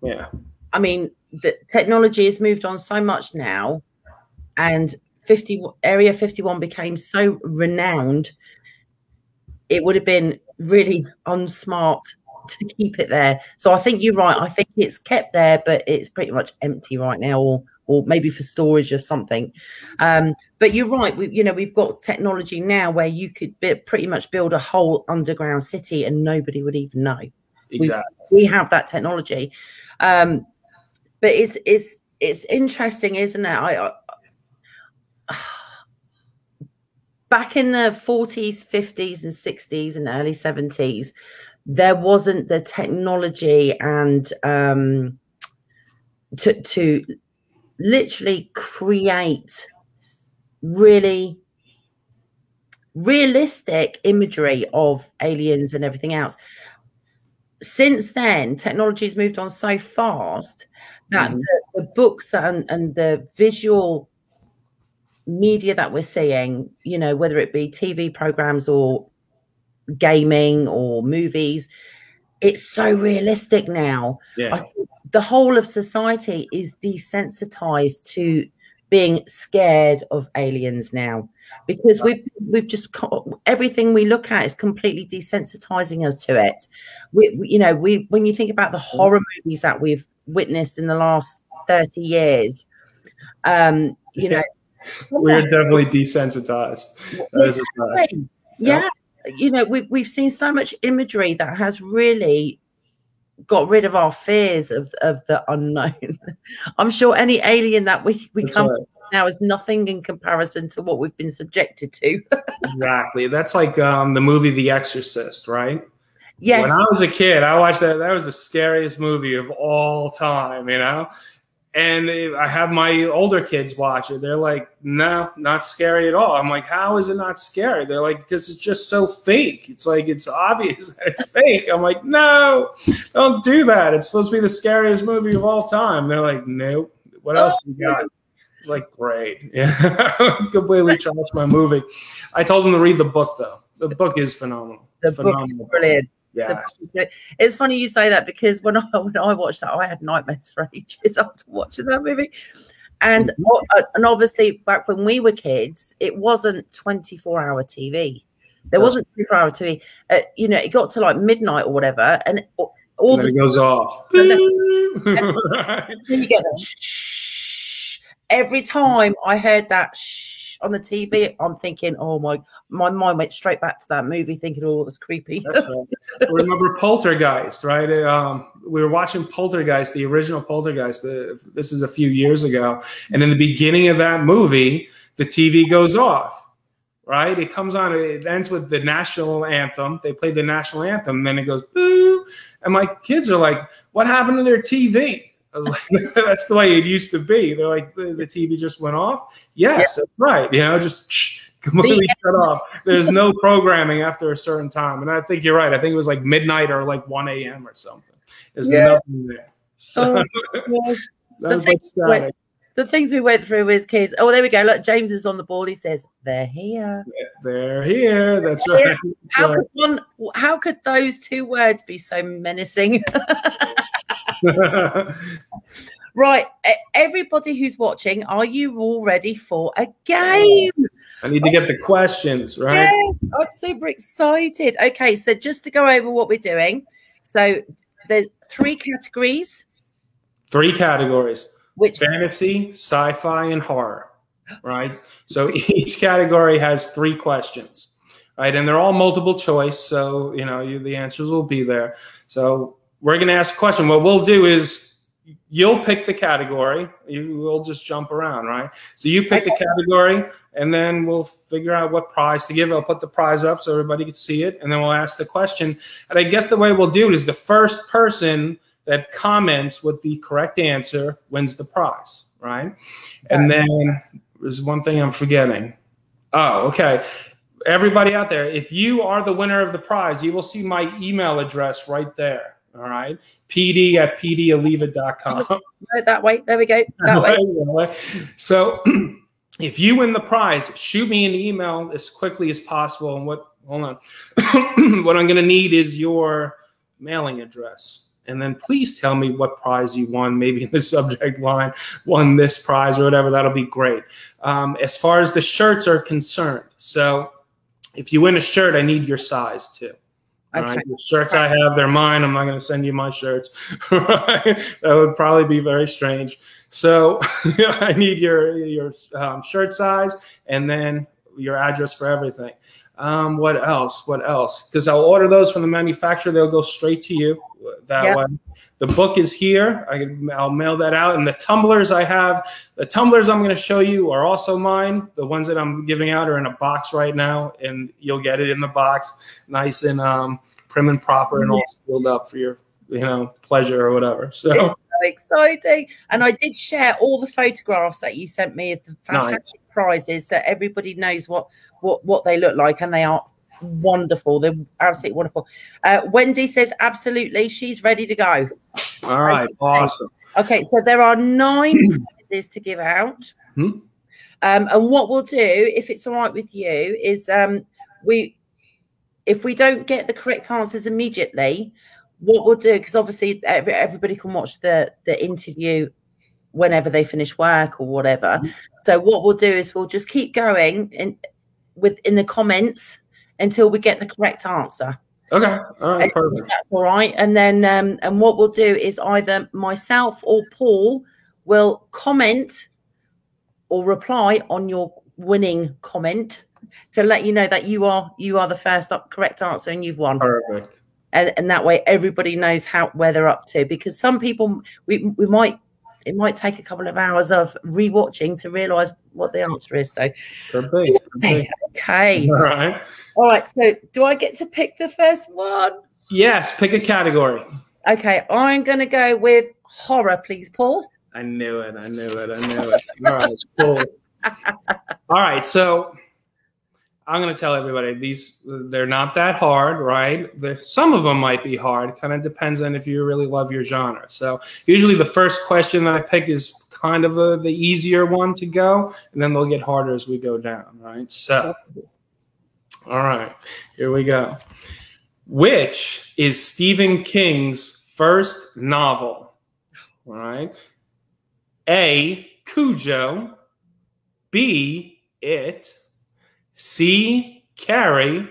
Speaker 2: Yeah.
Speaker 1: I mean, the technology has moved on so much now, and 50 Area 51 became so renowned. It would have been really unsmart to keep it there. So I think you're right. I think it's kept there, but it's pretty much empty right now, or or maybe for storage of something. Um, but you're right. We, you know, we've got technology now where you could be, pretty much build a whole underground city and nobody would even know
Speaker 2: Exactly.
Speaker 1: we have that technology um but it's it's it's interesting isn't it i, I back in the 40s 50s and 60s and early 70s there wasn't the technology and um to to literally create really realistic imagery of aliens and everything else since then, technology has moved on so fast that
Speaker 2: Mhm.
Speaker 1: the, the books and, and the visual media that we're seeing, you know, whether it be TV programs or gaming or movies, it's so realistic now.
Speaker 2: Yeah.
Speaker 1: I think the whole of society is desensitized to being scared of aliens now because we've we've just everything we look at is completely desensitizing us to it. We, we- you know, we when you think about the horror movies that we've witnessed in the last thirty years, um, you know,
Speaker 2: We're definitely desensitized. That is.
Speaker 1: Exactly. Yeah. You know, we've we've seen so much imagery that has really got rid of our fears of, of the unknown. I'm sure any alien that we, we
Speaker 2: That's
Speaker 1: come
Speaker 2: right.
Speaker 1: now is nothing in comparison to what we've been subjected to.
Speaker 2: Exactly. That's like um, the movie The Exorcist, right?
Speaker 1: yes.
Speaker 2: When I was a kid, I watched that. That was the scariest movie of all time, you know? And I have my older kids watch it. They're like, no, not scary at all. I'm like, how is it not scary? They're like, because it's just so fake. It's like, it's obvious that it's fake. I'm like, no, don't do that. It's supposed to be the scariest movie of all time. They're like, nope. What else you got? It's like, great. Yeah. Completely trashed my movie. I told them to read the book, though. The book is phenomenal.
Speaker 1: the book is
Speaker 2: phenomenal.
Speaker 1: brilliant. The
Speaker 2: Yeah.
Speaker 1: book is brilliant. It's funny you say that because when I when I watched that, I had nightmares for ages after watching that movie. And
Speaker 2: Mm-hmm.
Speaker 1: uh, and obviously back when we were kids, it wasn't 24 hour TV. There wasn't 24 hour TV. Uh, you know, it got to like midnight or whatever, and all,
Speaker 2: And then
Speaker 1: the
Speaker 2: it goes off.
Speaker 1: And then
Speaker 2: Right.
Speaker 1: you get that shh. Every time I heard that shh on the TV, I'm thinking, oh my, my mind went straight back to that movie, thinking, oh, that's creepy.
Speaker 2: That's right. Remember Poltergeist, right? Um, we were watching Poltergeist, the original Poltergeist. The, this is a few years ago, and in the beginning of that movie, the TV goes off. Right? It comes on. It ends with the national anthem. They play the national anthem, and then it goes boo. And my kids are like, "What happened to their TV?" I was like, "That's the way it used to be." They're like, "The, the TV just went off." Yes, that's right. You know, just shh, completely shut off. There's no programming after a certain time, and I think you're right. I think it was like midnight or like 1 a.m. or something. There's
Speaker 1: Yeah.
Speaker 2: nothing there. So
Speaker 1: Oh, gosh.
Speaker 2: that was
Speaker 1: thing
Speaker 2: like
Speaker 1: the things we went through as kids. Oh, there we go. Look, James is on the ball. He says they're here.
Speaker 2: They're here. That's right.
Speaker 1: How could one? How could those two words be so menacing? right, everybody who's watching, are you all ready for a oh, game?
Speaker 2: I need to get the questions right.
Speaker 1: Yes, I'm super excited. Okay, so just to go over what we're doing, so there's three categories.
Speaker 2: Three categories.
Speaker 1: Which
Speaker 2: fantasy, sci-fi, and horror. Right. So each category has three questions. Right, and they're all multiple choice, so you know you, the answers will be there. So we're going to ask a question. What we'll do is you'll pick the category. You will just jump around, right? So you pick the category, and then we'll figure out what prize to give. I'll put the prize up so everybody can see it, and then we'll ask the question. And I guess the way we'll do it is the first person that comments with the correct answer wins the prize, right? And then there's one thing I'm forgetting. Oh, okay. Everybody out there, if you are the winner of the prize, you will see my email address right there. All right. PD at pdalleva.com.
Speaker 1: that way. There we go. That way.
Speaker 2: So if you win the prize, shoot me an email as quickly as possible. And what, hold on. what I'm going to need is your mailing address and then please tell me what prize you won, maybe in the subject line, won this prize or whatever. That'll be great. Um, as far as the shirts are concerned, so if you win a shirt, I need your size too. Right? The shirts I have, they're mine. I'm not going to send you my shirts. that would probably be very strange. So I need your your um, shirt size and then your address for everything. Um, what else? What else? Because I'll order those from the manufacturer. They'll go straight to you that yep. way. The book is here. I will mail that out. And the tumblers I have, the tumblers I'm going to show you are also mine. The ones that I'm giving out are in a box right now, and you'll get it in the box, nice and um, prim and proper, and all sealed up for your you know pleasure or whatever. So.
Speaker 1: exciting. And I did share all the photographs that you sent me of the fantastic nice. Prizes so everybody knows what what what they look like and they are wonderful. They're absolutely wonderful. Uh, Wendy says absolutely. She's ready to go.
Speaker 2: All right, okay. awesome.
Speaker 1: Okay, so there are nine prizes to give out. Hmm? Um, and what we'll do, if it's all right with you, is um, we, if we don't get the correct answers immediately, what we'll do, because obviously every, everybody can watch the the interview whenever they finish work or whatever. Mm-hmm. So what we'll do is we'll just keep going in with in the comments until we get the correct answer.
Speaker 2: Okay. All right. Perfect.
Speaker 1: That's all right. And then um, and what we'll do is either myself or Paul will comment or reply on your winning comment to let you know that you are you are the first up correct answer and you've won.
Speaker 2: Perfect.
Speaker 1: And, and that way everybody knows how where they're up to because some people we we might it might take a couple of hours of rewatching to realize what the answer is. So, okay.
Speaker 2: All right.
Speaker 1: All right. So, do I get to pick the first one?
Speaker 2: Yes. Pick a category.
Speaker 1: Okay. I'm going to go with horror, please, Paul.
Speaker 2: I knew it. I knew it. I knew it. All right. Cool. All right. So, I'm going to tell everybody these they're not that hard, right? some of them might be hard. Kind of depends on if you really love your genre. So usually the first question that I pick is kind of a, the easier one to go, and then they'll get harder as we go down, right? So, all right, here we go. Which is Stephen King's first novel? All right. A. Cujo. B. It. C, Carrie,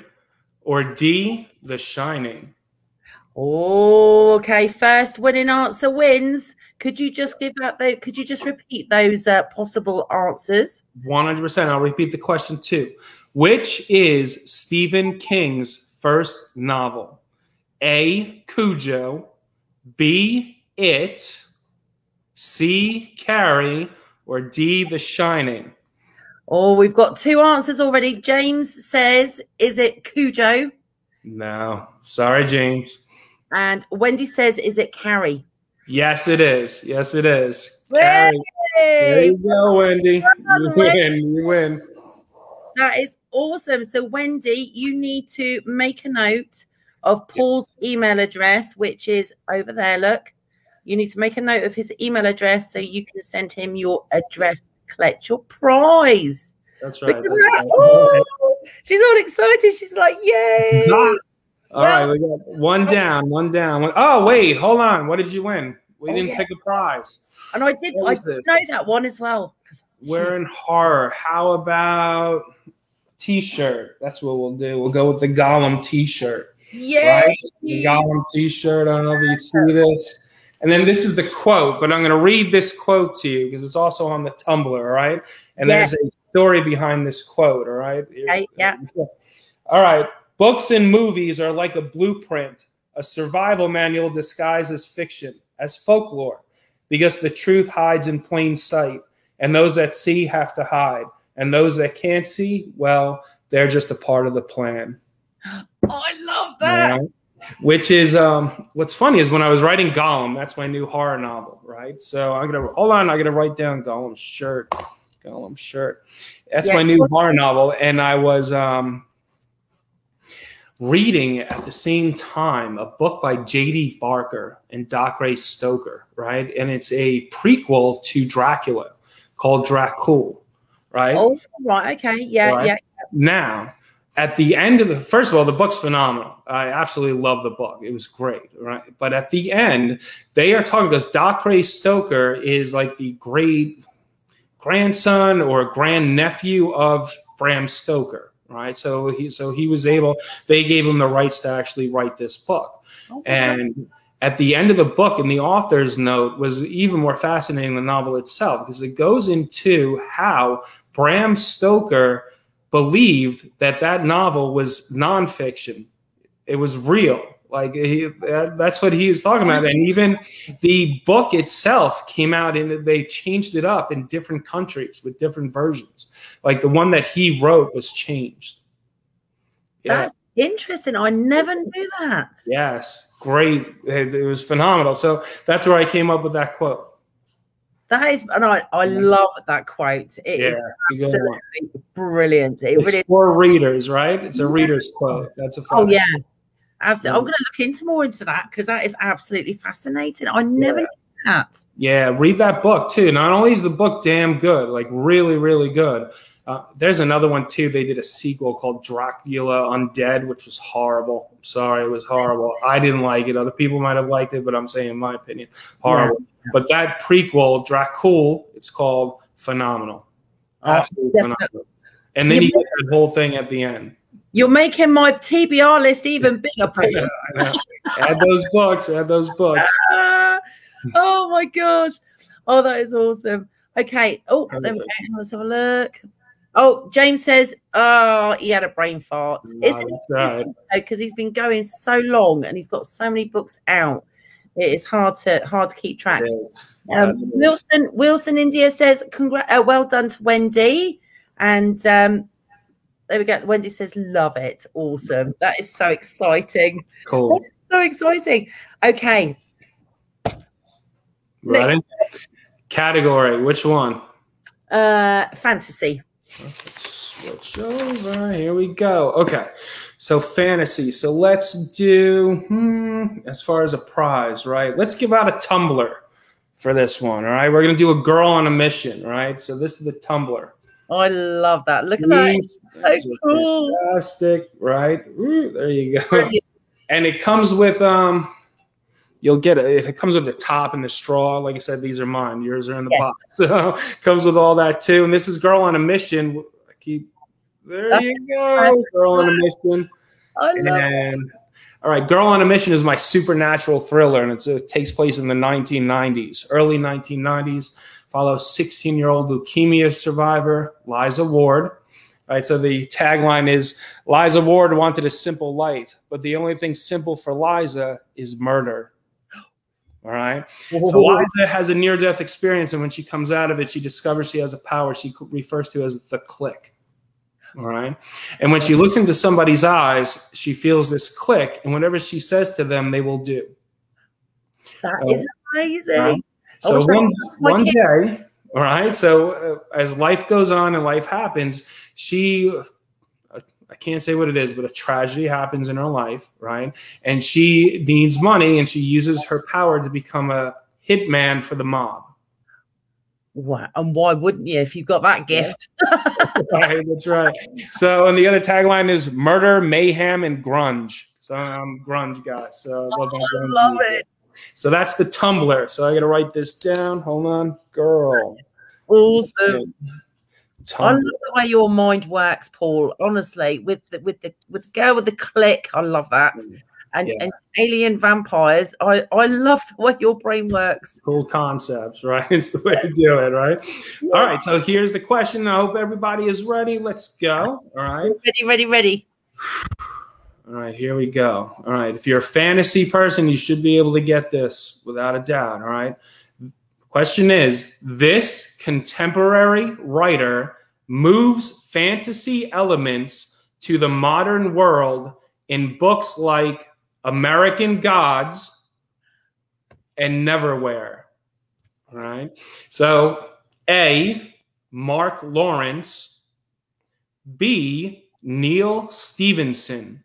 Speaker 2: or D, The Shining?
Speaker 1: Oh, Okay, first winning answer wins. Could you just give out the? Could you just repeat those uh, possible answers?
Speaker 2: One hundred percent. I'll repeat the question too. Which is Stephen King's first novel? A. Cujo. B. It. C. Carrie. Or D. The Shining.
Speaker 1: Oh, we've got two answers already. James says, is it Cujo?
Speaker 2: No. Sorry, James.
Speaker 1: And Wendy says, is it Carrie?
Speaker 2: Yes, it is. Yes, it is. Carrie. There you go, Wendy. You win. You win.
Speaker 1: That is awesome. So, Wendy, you need to make a note of Paul's email address, which is over there. Look, you need to make a note of his email address so you can send him your address, collect your prize.
Speaker 2: That's right. That's
Speaker 1: right. Oh, she's all excited. She's like, yay.
Speaker 2: All yeah. right, we got one down, one down. One, oh, wait, hold on. What did you win? We oh, didn't yeah. pick a prize.
Speaker 1: And I did, I did know that one as well.
Speaker 2: We're in horror. How about t-shirt? That's what we'll do. We'll go with the Golem t-shirt.
Speaker 1: Yeah. Right?
Speaker 2: The Golem t-shirt. I don't know if you see this. And then this is the quote, but I'm going to read this quote to you because it's also on the tumbler, all right? And yes. there's a story behind this quote, all right?
Speaker 1: Okay, yeah.
Speaker 2: All right. Books and movies are like a blueprint, a survival manual disguised as fiction, as folklore, because the truth hides in plain sight, and those that see have to hide, and those that can't see, well, they're just a part of the plan.
Speaker 1: Oh, I love that. Yeah
Speaker 2: which is um, what's funny is when I was writing Golem, that's my new horror novel, right? So I'm gonna hold on, I'm gonna write down Golem shirt, Golem shirt. That's yeah. my new horror novel, and I was um, reading at the same time a book by J.D. Barker and Dacre Stoker, right? And it's a prequel to Dracula called Dracul, right?
Speaker 1: Oh, right, okay, yeah, right? yeah.
Speaker 2: Now at the end of the first of all the book's phenomenal. I absolutely love the book. It was great right? But at the end they are talking because Dacre stoker is like the great grandson or grand nephew of bram stoker right? So he so he was able they gave him the rights to actually write this book. Okay. and at the end of the book in the author's note was even more fascinating than the novel itself because it goes into how bram stoker believed that that novel was nonfiction. It was real. Like he, that's what he is talking about. And even the book itself came out and they changed it up in different countries with different versions. Like the one that he wrote was changed.
Speaker 1: That's interesting. I never knew that.
Speaker 2: Yes, great. It, it was phenomenal. So that's where I came up with that quote.
Speaker 1: That is, and I, I love that quote. It yeah, is absolutely brilliant. It
Speaker 2: it's really for readers, right? It's a reader's quote. That's a fun.
Speaker 1: oh yeah, absolutely. I'm going to look into more into that because that is absolutely fascinating. I never yeah. knew that.
Speaker 2: Yeah, read that book too. Not only is the book damn good, like really, really good, uh, there's another one too. They did a sequel called Dracula Undead, which was horrible. I'm sorry, it was horrible. I didn't like it. Other people might have liked it, but I'm saying, in my opinion, horrible. Yeah. But that prequel, Dracul, it's called phenomenal. Oh, Absolutely uh, phenomenal. And then you, you get that whole thing at the end.
Speaker 1: You're making my TBR list even bigger,
Speaker 2: yeah, add those books. Add those books.
Speaker 1: oh my gosh. Oh, that is awesome. Okay. Oh, there we go. Let's have a look. Oh, James says, oh, he had a brain fart. No, Isn't it? Because he's been going so long and he's got so many books out. It is hard to hard to keep track. Um, Wilson Wilson India says, "Congrat, uh, well done to Wendy." And um, there we go. Wendy says, "Love it, awesome. That is so exciting.
Speaker 2: Cool,
Speaker 1: so exciting." Okay,
Speaker 2: ready? Category, which one?
Speaker 1: Uh, fantasy.
Speaker 2: Switch over. Here we go. Okay. So fantasy. So let's do hmm, as far as a prize, right? Let's give out a tumbler for this one. All right. We're gonna do a girl on a mission, right? So this is the tumbler.
Speaker 1: Oh, I love that. Look at that. So cool.
Speaker 2: Fantastic, right? Ooh, there you go. And it comes with um you'll get it. It comes with the top and the straw. Like I said, these are mine. Yours are in the yes. box. So comes with all that too. And this is Girl on a Mission. I keep there oh, you go. Girl on a Mission.
Speaker 1: I love and,
Speaker 2: it. All right, Girl on a Mission is my supernatural thriller, and it takes place in the 1990s, early 1990s. Follows 16 year old leukemia survivor Liza Ward. Right, so the tagline is Liza Ward wanted a simple life, but the only thing simple for Liza is murder. All right. So Liza has a near death experience, and when she comes out of it, she discovers she has a power she refers to as the click. All right. And when she looks into somebody's eyes, she feels this click, and whatever she says to them, they will do.
Speaker 1: That so, is amazing. Right?
Speaker 2: So one, one day, all right. So uh, as life goes on and life happens, she I can't say what it is, but a tragedy happens in her life, right? And she needs money and she uses her power to become a hitman for the mob.
Speaker 1: Wow. And why wouldn't you if you've got that gift?
Speaker 2: right, that's right. So, and the other tagline is murder, mayhem, and grunge. So I'm grunge guy. So
Speaker 1: I love it.
Speaker 2: So that's the tumbler. So I got to write this down. Hold on, girl.
Speaker 1: Awesome. I love the way your mind works, Paul. Honestly, with the with the with the girl with the click, I love that. Mm and, yeah. and alien vampires. I, I love the way your brain works.
Speaker 2: Cool concepts, right? It's the way to do it, right? Yeah. All right. So here's the question. I hope everybody is ready. Let's go. All right.
Speaker 1: Ready, ready, ready.
Speaker 2: All right, here we go. All right. If you're a fantasy person, you should be able to get this without a doubt. All right. Question is this contemporary writer moves fantasy elements to the modern world in books like American Gods, and Neverwhere. All right. So, A, Mark Lawrence. B, Neal Stephenson,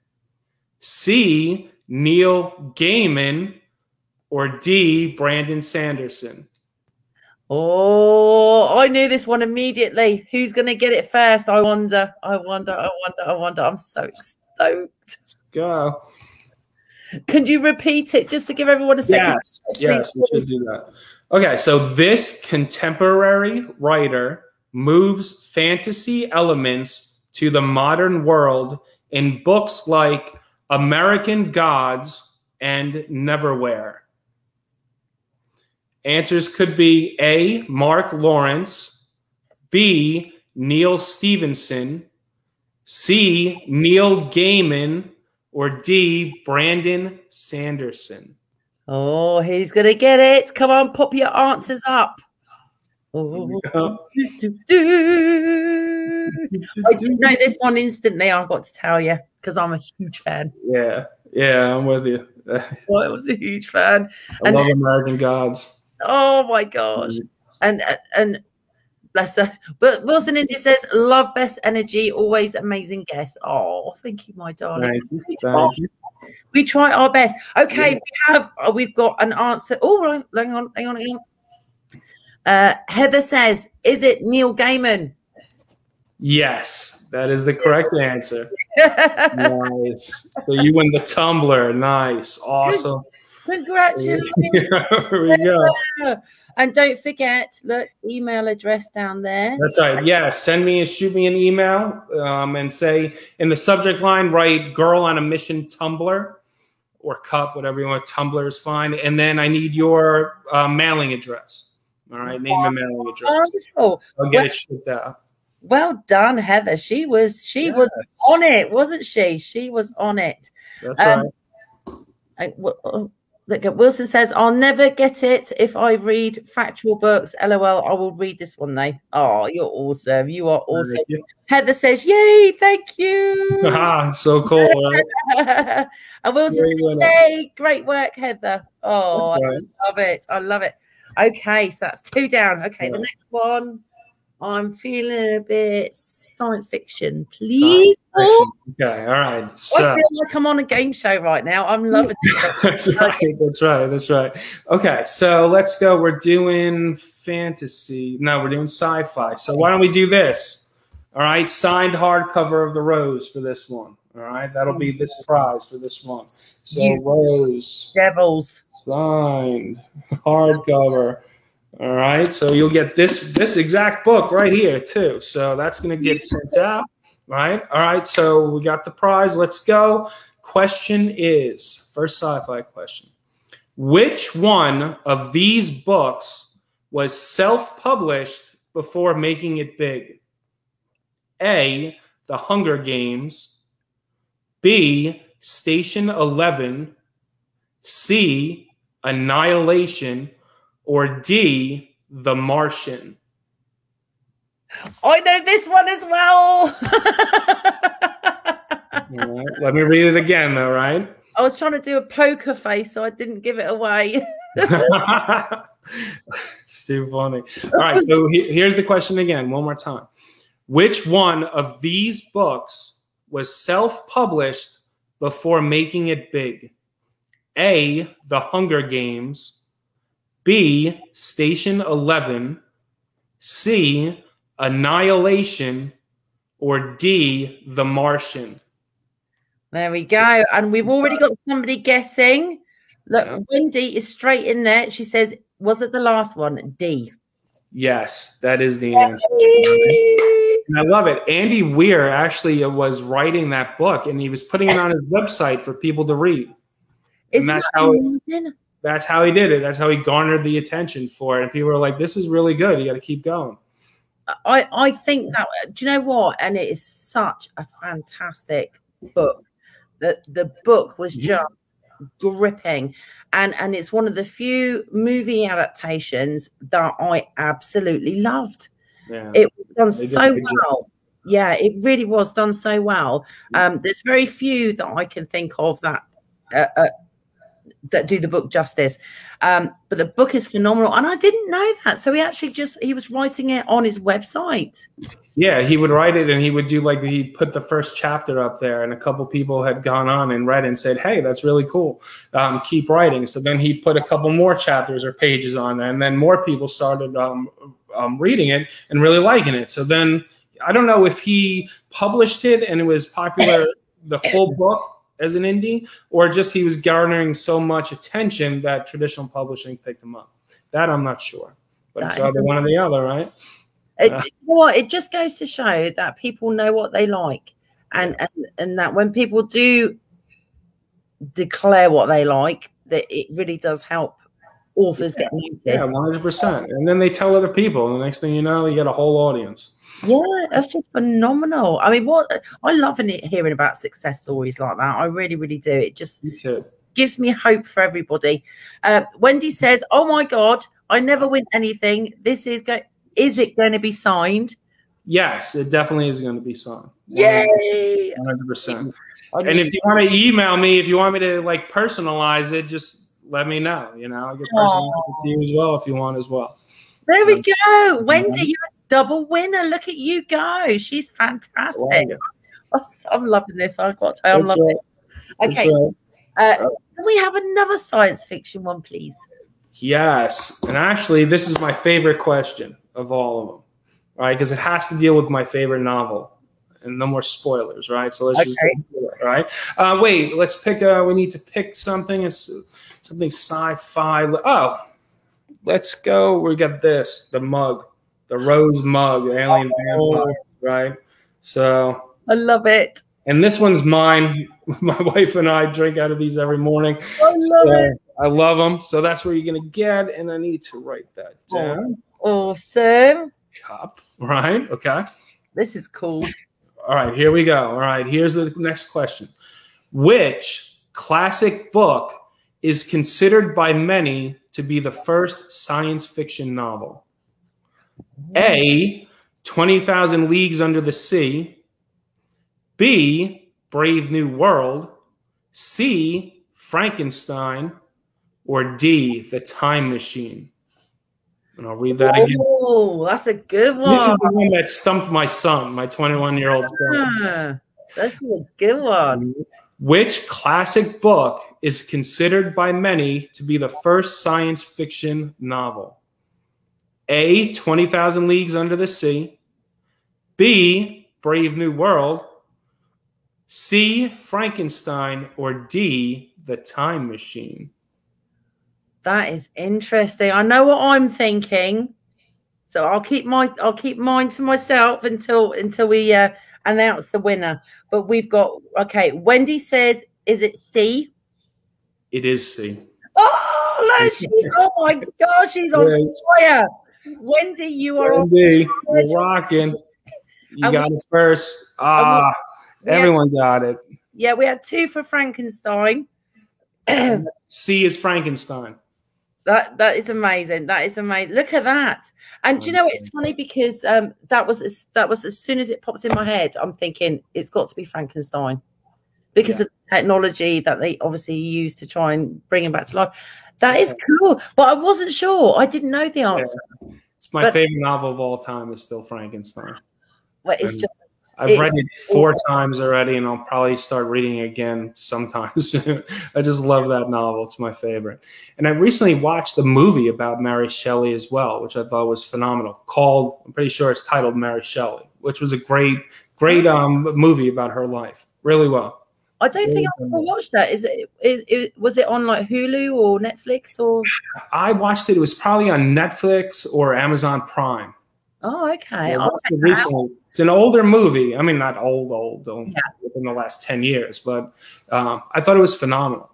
Speaker 2: C, Neil Gaiman. Or D, Brandon Sanderson.
Speaker 1: Oh, I knew this one immediately. Who's going to get it first? I wonder. I wonder. I wonder. I wonder. I'm so stoked.
Speaker 2: Let's go.
Speaker 1: Can you repeat it just to give everyone a second?
Speaker 2: Yes, yes, we should do that. Okay, so this contemporary writer moves fantasy elements to the modern world in books like American Gods and Neverwhere. Answers could be A. Mark Lawrence, B. Neal Stephenson, C. Neil Gaiman, or D, Brandon Sanderson?
Speaker 1: Oh, he's going to get it. Come on, pop your answers up. Oh. I do know this one instantly. I've got to tell you because I'm a huge fan.
Speaker 2: Yeah, yeah, I'm with you.
Speaker 1: well, I was a huge fan.
Speaker 2: I and, love American Gods.
Speaker 1: Oh my gosh! And and Bless her. But Wilson India says, love best energy, always amazing guest. Oh, thank you, my darling.
Speaker 2: Thank you. Thank you.
Speaker 1: We try our best. Okay, yeah. we have uh, we've got an answer. Oh, hang on, hang on, hang on. Uh, Heather says, is it Neil Gaiman?
Speaker 2: Yes, that is the correct answer. nice. So you win the tumbler. Nice. Awesome.
Speaker 1: Congratulations.
Speaker 2: We go.
Speaker 1: And don't forget, look, email address down there.
Speaker 2: That's right. Yeah, send me, and shoot me an email, um, and say in the subject line, write "Girl on a Mission" tumbler or cup, whatever you want. Tumbler is fine. And then I need your uh, mailing address. All right, name and mailing address. Wonderful. I'll get well, it shipped out.
Speaker 1: Well done, Heather. She was she yes. was on it, wasn't she? She was on it.
Speaker 2: That's um, right.
Speaker 1: I, well, Look at Wilson says, I'll never get it if I read factual books. LOL, I will read this one though. Oh, you're awesome. You are awesome. You. Heather says, Yay, thank you.
Speaker 2: ah, so cool.
Speaker 1: And Wilson says, Yay, great work, Heather. Oh. I love it. I love it. Okay, so that's two down. Okay, yeah. the next one. I'm feeling a bit science fiction, please. Science fiction.
Speaker 2: Okay, all right. So,
Speaker 1: I feel like I'm on a game show right now. I'm loving
Speaker 2: it. that's right. That's right. That's right. Okay, so let's go. We're doing fantasy. No, we're doing sci-fi. So why don't we do this? All right, signed hardcover of the Rose for this one. All right, that'll be this prize for this one. So you Rose
Speaker 1: Devils
Speaker 2: signed hardcover. All right, so you'll get this this exact book right here too. So that's going to get sent out. Right. All right. So we got the prize. Let's go. Question is first sci-fi question. Which one of these books was self-published before making it big? A. The Hunger Games. B. Station Eleven. C. Annihilation or D, The Martian?
Speaker 1: I know this one as well.
Speaker 2: right, let me read it again, all right?
Speaker 1: I was trying to do a poker face, so I didn't give it away.
Speaker 2: it's too funny. All right, so here's the question again, one more time. Which one of these books was self published before making it big? A. The Hunger Games. B. Station 11, C. Annihilation, or D. The Martian?
Speaker 1: There we go. And we've already got somebody guessing. Look, yeah. Wendy is straight in there. She says, was it the last one? D.
Speaker 2: Yes, that is the answer. And I love it. Andy Weir actually was writing that book and he was putting it on his website for people to read.
Speaker 1: Isn't that's that how it,
Speaker 2: that's how he did it. That's how he garnered the attention for it. And people were like, this is really good. You got to keep going.
Speaker 1: I, I think that, do you know what? And it is such a fantastic book. The, the book was just gripping and and it's one of the few movie adaptations that I absolutely loved. Yeah. It was done so well. Yeah, it really was done so well. Um, there's very few that I can think of that uh, uh, that do the book justice. Um, but the book is phenomenal, and I didn't know that. So he actually just he was writing it on his website.
Speaker 2: Yeah, he would write it, and he would do like he put the first chapter up there, and a couple people had gone on and read and said, "Hey, that's really cool. Um, keep writing." So then he put a couple more chapters or pages on, and then more people started um, um, reading it and really liking it. So then I don't know if he published it and it was popular, the full book as an indie, or just he was garnering so much attention that traditional publishing picked him up. That I'm not sure, but that it's either one or the other, right?
Speaker 1: It, uh, well, it just goes to show that people know what they like, and and and that when people do declare what they like, that it really does help authors yeah, get noticed.
Speaker 2: Yeah, one hundred percent. And then they tell other people, and the next thing you know, you get a whole audience.
Speaker 1: Yeah, that's just phenomenal. I mean, what I love in it, hearing about success stories like that. I really, really do. It just gives me hope for everybody. Uh, Wendy says, "Oh my God, I never win anything. This is going. Is it going to be signed?"
Speaker 2: Yes, it definitely is going to be signed.
Speaker 1: Yay!
Speaker 2: One hundred percent. And if you want to email me, if you want me to like personalize it, just let me know. You know, I get personalized to you as well if you want as well.
Speaker 1: There we um, go. Wendy, you're double winner. Look at you go. She's fantastic. Oh, I'm loving this. I've got to I'm That's loving right. it. Okay. Right. Uh, can we have another science fiction one, please?
Speaker 2: Yes. And actually, this is my favorite question of all of them, right? Because it has to deal with my favorite novel. And no more spoilers, right? So let's okay. just it, right? Uh, wait, let's pick. Uh, we need to pick something. It's something sci-fi. Oh, let's go. We got this. The mug the rose mug, alien oh. vampire, right? So
Speaker 1: I love it.
Speaker 2: And this one's mine. My wife and I drink out of these every morning.
Speaker 1: I love so it.
Speaker 2: I love them. So that's where you're gonna get, and I need to write that down.
Speaker 1: Awesome.
Speaker 2: Cup, right? Okay.
Speaker 1: This is cool.
Speaker 2: All right, here we go. All right, here's the next question. Which classic book is considered by many to be the first science fiction novel? A, 20,000 Leagues Under the Sea. B, Brave New World. C, Frankenstein. Or D, The Time Machine. And I'll read that again.
Speaker 1: Oh, that's a good one.
Speaker 2: This is the one that stumped my son, my 21 year old son.
Speaker 1: Ah, that's a good one.
Speaker 2: Which classic book is considered by many to be the first science fiction novel? A, 20,000 Leagues Under the Sea. B, Brave New World. C, Frankenstein. Or D, The Time Machine.
Speaker 1: That is interesting. I know what I'm thinking. So I'll keep my I'll keep mine to myself until until we uh, announce the winner. But we've got okay. Wendy says, "Is it C?"
Speaker 2: It is C.
Speaker 1: Oh, look, she's oh my gosh, she's on fire. Wendy, you are
Speaker 2: Wendy, rocking. You got we, it first. Ah, we, everyone had, got it.
Speaker 1: Yeah, we had two for Frankenstein.
Speaker 2: C is Frankenstein.
Speaker 1: That that is amazing. That is amazing. Look at that. And do you know it's funny because um that was that was as soon as it pops in my head, I'm thinking it's got to be Frankenstein because yeah. of the technology that they obviously use to try and bring him back to life. That is cool, but I wasn't sure. I didn't know the answer.
Speaker 2: Yeah. It's my but, favorite novel of all time. Is still Frankenstein.
Speaker 1: Well, it's and, just
Speaker 2: I've
Speaker 1: It-
Speaker 2: read it four times already, and I'll probably start reading it again sometime soon. I just love that novel; it's my favorite. And I recently watched the movie about Mary Shelley as well, which I thought was phenomenal. Called, I'm pretty sure it's titled Mary Shelley, which was a great, great um, movie about her life. Really well.
Speaker 1: I don't think I've ever watched that. Is it, is it was it on like Hulu or Netflix or?
Speaker 2: I watched it. It was probably on Netflix or Amazon Prime.
Speaker 1: Oh, okay.
Speaker 2: I
Speaker 1: I'll
Speaker 2: watched
Speaker 1: check
Speaker 2: it recently. It's an older movie. I mean, not old, old, old
Speaker 1: Yeah.
Speaker 2: within the last 10 years, but um, I thought it was phenomenal.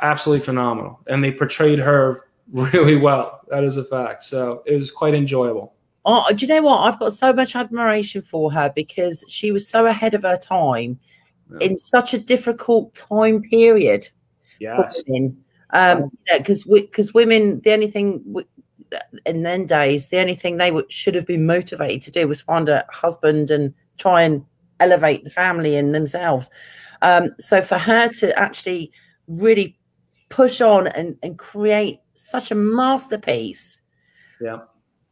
Speaker 2: Absolutely phenomenal. And they portrayed her really well. That is a fact. So it was quite enjoyable.
Speaker 1: Oh, do you know what? I've got so much admiration for her because she was so ahead of her time
Speaker 2: Yeah.
Speaker 1: in such a difficult time period.
Speaker 2: Yes.
Speaker 1: Um, because because women, the only thing in then days, the only thing they would, should have been motivated to do was find a husband and try and elevate the family and themselves. Um, so for her to actually really push on and, and create such a masterpiece,
Speaker 2: Yeah.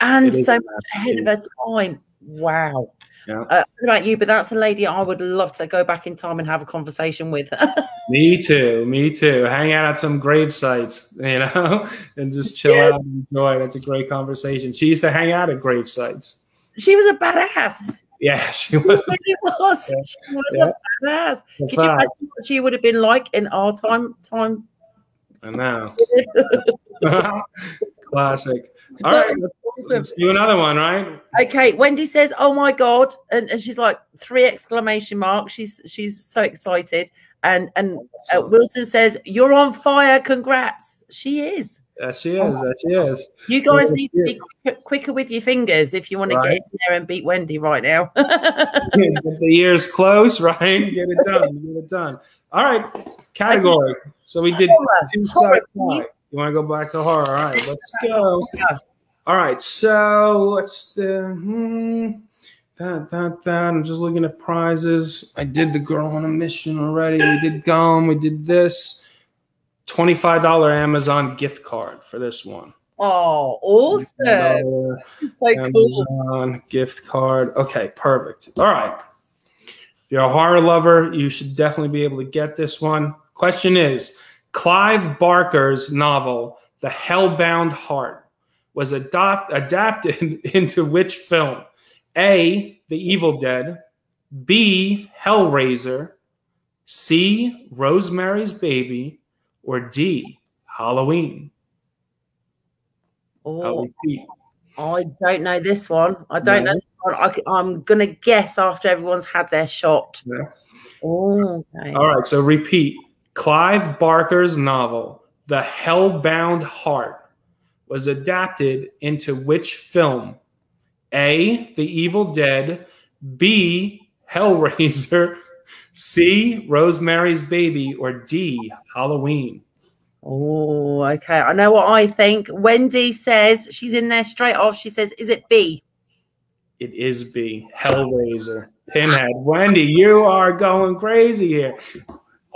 Speaker 1: and so much ahead of her time. Wow.
Speaker 2: Yeah.
Speaker 1: Uh, about you? But that's a lady I would love to go back in time and have a conversation with.
Speaker 2: Me too. Me too. Hang out at some grave sites, you know, and just chill
Speaker 1: Yeah.
Speaker 2: out and enjoy. That's a great conversation. She used to hang out at grave sites.
Speaker 1: she was a badass.
Speaker 2: Yeah, she was.
Speaker 1: She was.
Speaker 2: Yeah.
Speaker 1: She was
Speaker 2: Yeah.
Speaker 1: a badass. Could you imagine what she would have been like in our time? Time.
Speaker 2: I know. Classic. All right, let's, do another one, right?
Speaker 1: Okay, Wendy says, "Oh my god!" and, and she's like three exclamation marks. She's she's so excited. And and uh, Wilson says, "You're on fire! Congrats!" She is.
Speaker 2: There she is. There she is.
Speaker 1: You guys need to be quicker, quicker with your fingers if you want to get in there and beat Wendy right now.
Speaker 2: The year's close, right? Get it done. Get it done. All right. Category. So we did
Speaker 1: Horror. Horror.
Speaker 2: You want to go back to horror? All right. Let's go.
Speaker 1: Yeah.
Speaker 2: All right. So let's. Uh, hmm, that that that. I'm just looking at prizes. I did the girl on a mission already. We did gum. We did this. Twenty-five dollar Amazon gift card for this one.
Speaker 1: Oh, awesome!
Speaker 2: $25
Speaker 1: So cool.
Speaker 2: Amazon gift card. Okay, perfect. All right. If you're a horror lover, you should definitely be able to get this one. Question is Clive Barker's novel, The Hellbound Heart, was adopt- adapted into which film? A. The Evil Dead, B. Hellraiser, C. Rosemary's Baby, or D. Halloween?
Speaker 1: Oh. I don't know this one. I don't
Speaker 2: No.
Speaker 1: know. This one. I, am gonna guess after everyone's had their shot.
Speaker 2: Yeah.
Speaker 1: Oh, okay.
Speaker 2: All right, so repeat. Clive Barker's novel, The Hellbound Heart, was adapted into which film? A. The Evil Dead, B. Hellraiser, C. Rosemary's Baby, or D. Halloween.
Speaker 1: Oh, okay. I know what I think. Wendy says she's in there straight off. She says, "Is it B?"
Speaker 2: It is B. Hellraiser. Pinhead. Wendy, you are going crazy here.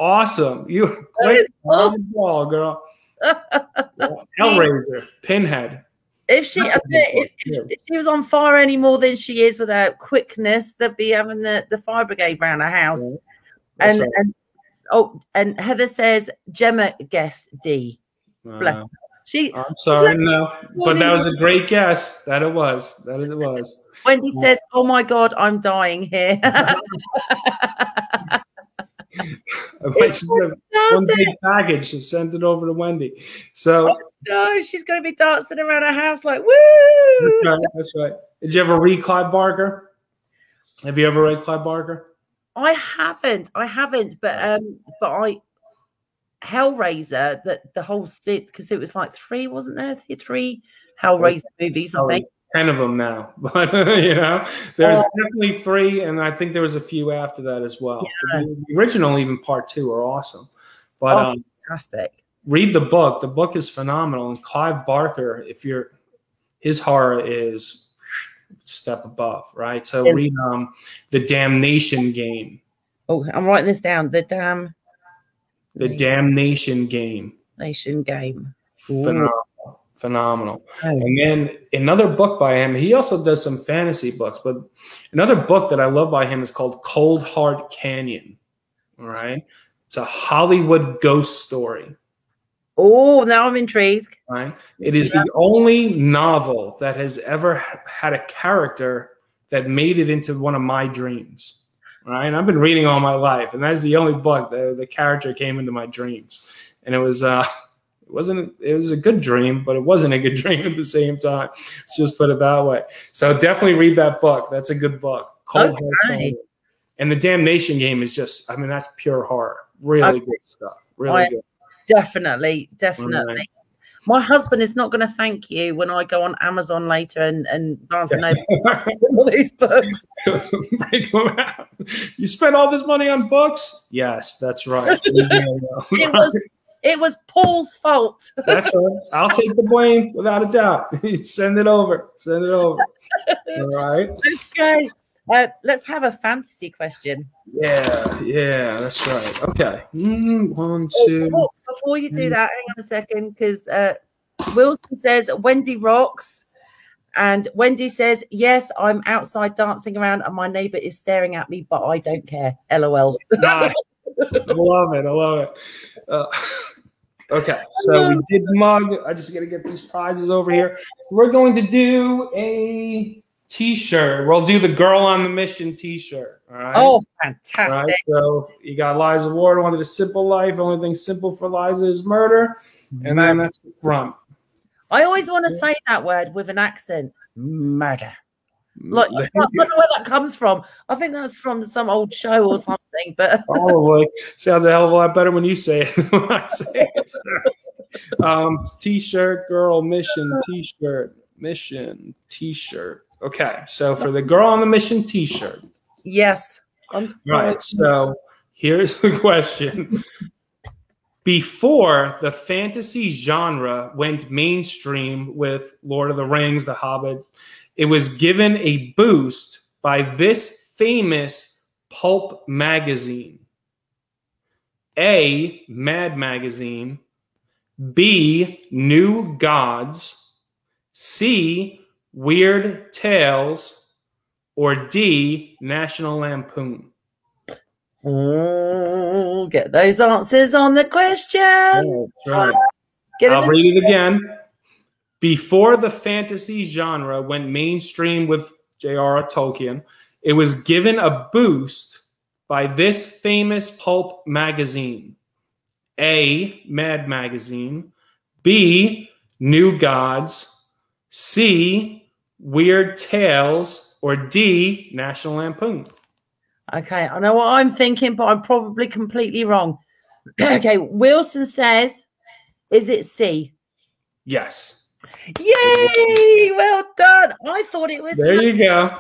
Speaker 2: Awesome. On the ball, girl. Hellraiser. Pinhead.
Speaker 1: If she,
Speaker 2: That's a good one,
Speaker 1: if, if, if she was on fire any more than she is without quickness, they'd be having the, the fire brigade round her house.
Speaker 2: Yeah,
Speaker 1: And,
Speaker 2: right.
Speaker 1: and oh, and Heather says Gemma guessed D. bless
Speaker 2: Uh,
Speaker 1: She
Speaker 2: I'm sorry, no, but that was a great guess. That it was. That it was.
Speaker 1: Wendy says, "Oh my God, I'm dying here."
Speaker 2: I might just have one big package and sent it over to Wendy. So
Speaker 1: no, she's going to be dancing around her house like
Speaker 2: that's
Speaker 1: woo.
Speaker 2: right. That's right. Did you ever read Clive Barker? Have you ever read Clive Barker?
Speaker 1: I haven't, I haven't, but um, but I Hellraiser that the whole sit because it was like three, wasn't there? Three Hellraiser movies, I
Speaker 2: Oh,
Speaker 1: think.
Speaker 2: Ten of them now, but you know, there's
Speaker 1: Oh.
Speaker 2: definitely three, and I think there was a few after that as well.
Speaker 1: Yeah.
Speaker 2: The original, even part two, are awesome. But
Speaker 1: Oh.
Speaker 2: um,
Speaker 1: Fantastic.
Speaker 2: read the book. The book is phenomenal. And Clive Barker, if you're his horror is step above, right? So
Speaker 1: Yeah.
Speaker 2: read um the Damnation Game.
Speaker 1: Oh, I'm writing this down. The damn
Speaker 2: The Damnation Game.
Speaker 1: nation game.
Speaker 2: Phenomenal. Phenomenal. And then another book by him, he also does some fantasy books, but another book that I love by him is called Coldheart Canyon. All right. It's a Hollywood ghost story.
Speaker 1: Oh, now I'm intrigued.
Speaker 2: Right. It is the only novel that has ever had a character that made it into one of my dreams. Right. And I've been reading all my life, and that's the only book that the character came into my dreams. And it was uh it wasn't it was a good dream, but it wasn't a good dream at the same time. Let's just put it that way. So definitely read that book. That's a good book. Cold
Speaker 1: Okay.
Speaker 2: And the Damnation game is just, I mean, that's pure horror. Really
Speaker 1: Okay.
Speaker 2: good stuff. Really
Speaker 1: I-
Speaker 2: good.
Speaker 1: Definitely, definitely. My husband is not going to thank you when I go on Amazon later and and Barnes and Noble all these books.
Speaker 2: Break them out. You spent all this money on books? Yes, that's right.
Speaker 1: It was it was Paul's fault.
Speaker 2: that's right. I'll take the blame without a doubt. Send it over. Send it over. All right.
Speaker 1: okay. Uh, let's have a fantasy question.
Speaker 2: Yeah, yeah, that's right. Okay. Mm, two.
Speaker 1: Before, before you do
Speaker 2: Mm.
Speaker 1: that, hang on a second, because uh, Wilson says Wendy rocks, and Wendy says yes, I'm outside dancing around, and my neighbour is staring at me, but I don't care. LOL.
Speaker 2: Nice. I love it. I love it. Uh, okay, so we did mug. I just got to get these prizes over here. We're going to do a t-shirt. We'll do the "Girl on the Mission" t-shirt. All right.
Speaker 1: Oh, fantastic!
Speaker 2: right. So you got Liza Ward wanted a simple life. Only thing simple for Liza is murder, and then that's the front.
Speaker 1: I always want to say that word with an accent. Murder. Like, I don't know where that comes from. I think that's from some old show or something. But
Speaker 2: Probably sounds a hell of a lot better when you say it. than when I say it. So, um, t-shirt, girl, mission, t-shirt, mission, t-shirt. Okay, so for the girl on the mission t-shirt.
Speaker 1: yes,
Speaker 2: Right. So here's the question. Before the fantasy genre went mainstream with Lord of the Rings, The Hobbit, it was given a boost by this famous pulp magazine. A, Mad Magazine. B, New Gods. C, Weird Tales. Or D, National Lampoon.
Speaker 1: Oh, get those answers on the question.
Speaker 2: That's right. I'll read it again. Before the fantasy genre went mainstream with J.R.R. Tolkien, it was given a boost by this famous pulp magazine A. Mad Magazine, B. New Gods, C. Weird Tales, or D. National Lampoon.
Speaker 1: Okay, I know what I'm thinking, but I'm probably completely wrong. okay, Wilson says, "Is it C?"
Speaker 2: Yes.
Speaker 1: Yay! Well done. I thought it was.
Speaker 2: There you go.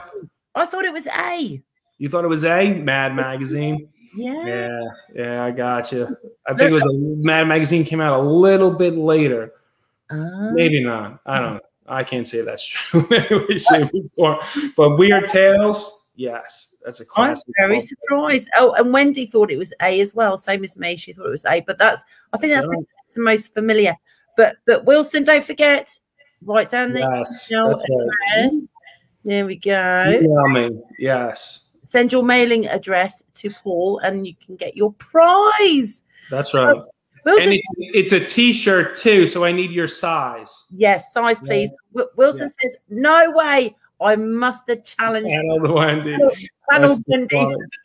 Speaker 1: I thought it was A.
Speaker 2: You thought it was A. Mad Magazine.
Speaker 1: Yeah.
Speaker 2: Yeah, yeah, I got you. I think it was a Mad Magazine came out a little bit later.
Speaker 1: Ah.
Speaker 2: Maybe not. I don't know. I can't say that's true. Anyway, shape, or form. But Weird Tales, yes, that's a
Speaker 1: I'm
Speaker 2: classic.
Speaker 1: very
Speaker 2: book.
Speaker 1: surprised. Oh, and Wendy thought it was A as well. Same as me. She thought it was A, but that's I think that's
Speaker 2: That's right.
Speaker 1: the most familiar. But but Wilson, don't forget, write down the
Speaker 2: Yes,
Speaker 1: email
Speaker 2: that's right.
Speaker 1: There we go.
Speaker 2: Email me. Yes,
Speaker 1: Send your mailing address to Paul, and you can get your prize.
Speaker 2: that's right.
Speaker 1: Oh, Wilson,
Speaker 2: And it's, it's a T-shirt too, so I need your size.
Speaker 1: yes, size, please. Wi- Wilson says, "No way! I must have challenged
Speaker 2: the Wendy.
Speaker 1: Channel Wendy."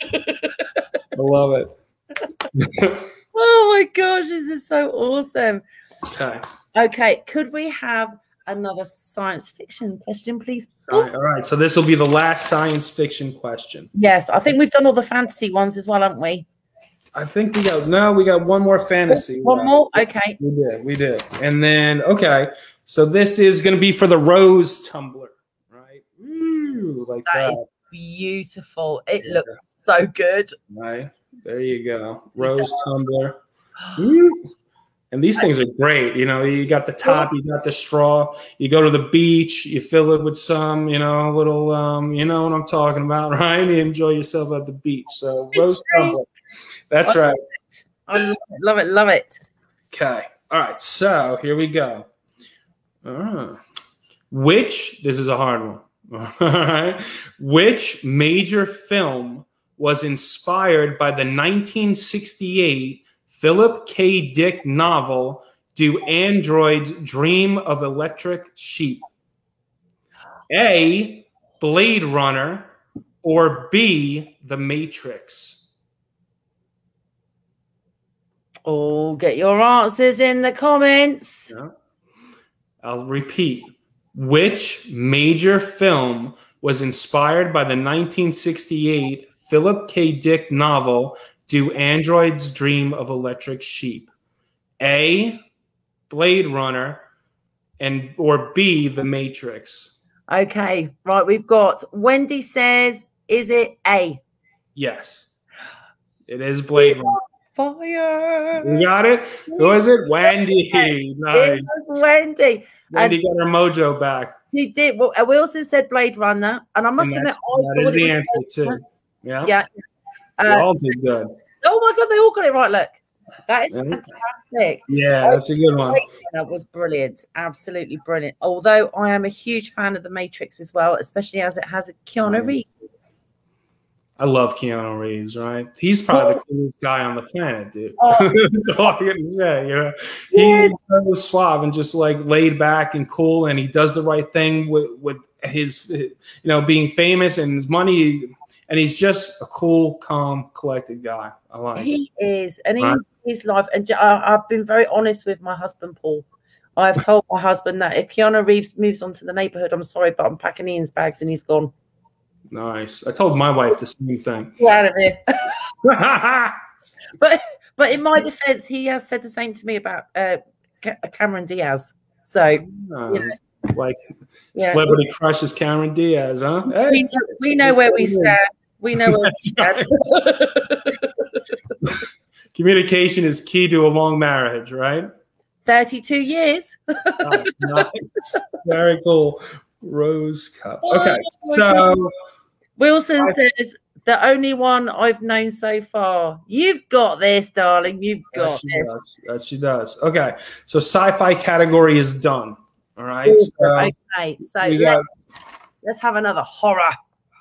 Speaker 2: I love it.
Speaker 1: Oh my gosh, this is so awesome.
Speaker 2: Okay.
Speaker 1: Okay, could we have another science fiction question, please?
Speaker 2: All right, all right. So this will be the last science fiction question.
Speaker 1: Yes, I think we've done all the fantasy ones as well, haven't we?
Speaker 2: I think we got no, we got one more fantasy.
Speaker 1: Oh, one
Speaker 2: left.
Speaker 1: more? Okay.
Speaker 2: We did, we did. And then okay, so this is gonna be for the rose tumbler, right? Ooh, like
Speaker 1: That
Speaker 2: that.
Speaker 1: is beautiful. It looks so good.
Speaker 2: Right. There you go. Rose tumbler. Ooh. And these things are great. You know, you got the top, you got the straw. You go to the beach, you fill it with some, you know, a little, um, you know what I'm talking about, right? You enjoy yourself at the beach. So tumbler. That's right.
Speaker 1: I love it, love it, love it.
Speaker 2: Okay. All right. So here we go. Ah. Which, this is a hard one. All right. Which major film was inspired by the 1968 Philip K. Dick novel, Do Androids Dream of Electric Sheep? A. Blade Runner or B. The Matrix?
Speaker 1: Oh, get your answers in the comments.
Speaker 2: Yeah. I'll repeat. Which major film was inspired by the 1968 Philip K. Dick novel, Do Androids Dream of Electric Sheep? A. Blade Runner and or B. The Matrix.
Speaker 1: Okay, right. We've got Wendy says, is it A?
Speaker 2: Yes. It is Blade Runner.
Speaker 1: Fire.
Speaker 2: You got it? Who is it? Wendy. Nice.
Speaker 1: It was Wendy.
Speaker 2: Wendy got her mojo back.
Speaker 1: He did. Well, we also said Blade Runner, and I must
Speaker 2: And
Speaker 1: admit, I
Speaker 2: that is the answer too. Yeah.
Speaker 1: Yeah. Uh,
Speaker 2: all did good.
Speaker 1: oh my god, they all got it right. Look, that is fantastic.
Speaker 2: Yeah, that's a good one.
Speaker 1: That was brilliant, absolutely brilliant. Although I am a huge fan of the Matrix as well, especially as it has a Keanu. Reeves.
Speaker 2: I love Keanu Reeves, right? He's probably the coolest guy on the planet, dude.
Speaker 1: Oh.
Speaker 2: That's all I can say, you know. He's so suave and just like laid back and cool, and he does the right thing with with his, you know, being famous and his money, and he's just a cool, calm, collected guy. I like. it.
Speaker 1: He is, and he his life. And I've been very honest with my husband, Paul. I've told my husband that if Keanu Reeves moves on to the neighborhood, I'm sorry, but I'm packing Ian's bags and he's gone.
Speaker 2: Nice. I told my wife the same thing.
Speaker 1: Get out of here. but but in my defense, he has said the same to me about uh, Cameron Diaz. So
Speaker 2: Nice. like
Speaker 1: yeah,
Speaker 2: celebrity crushes Cameron Diaz, huh?
Speaker 1: we know, we know where we stand. We know where
Speaker 2: That's
Speaker 1: stand.
Speaker 2: right. Communication is key to a long marriage, right?
Speaker 1: 32 years.
Speaker 2: Oh, nice. Very cool. Rose cup.
Speaker 1: Oh,
Speaker 2: Okay, so
Speaker 1: Wilson
Speaker 2: I-
Speaker 1: says the only one I've known so far. You've got this, darling. You've got
Speaker 2: she
Speaker 1: this.
Speaker 2: does. That she does. Okay, so sci-fi category is done. All right. So
Speaker 1: okay, so let's,
Speaker 2: got.
Speaker 1: let's have another horror.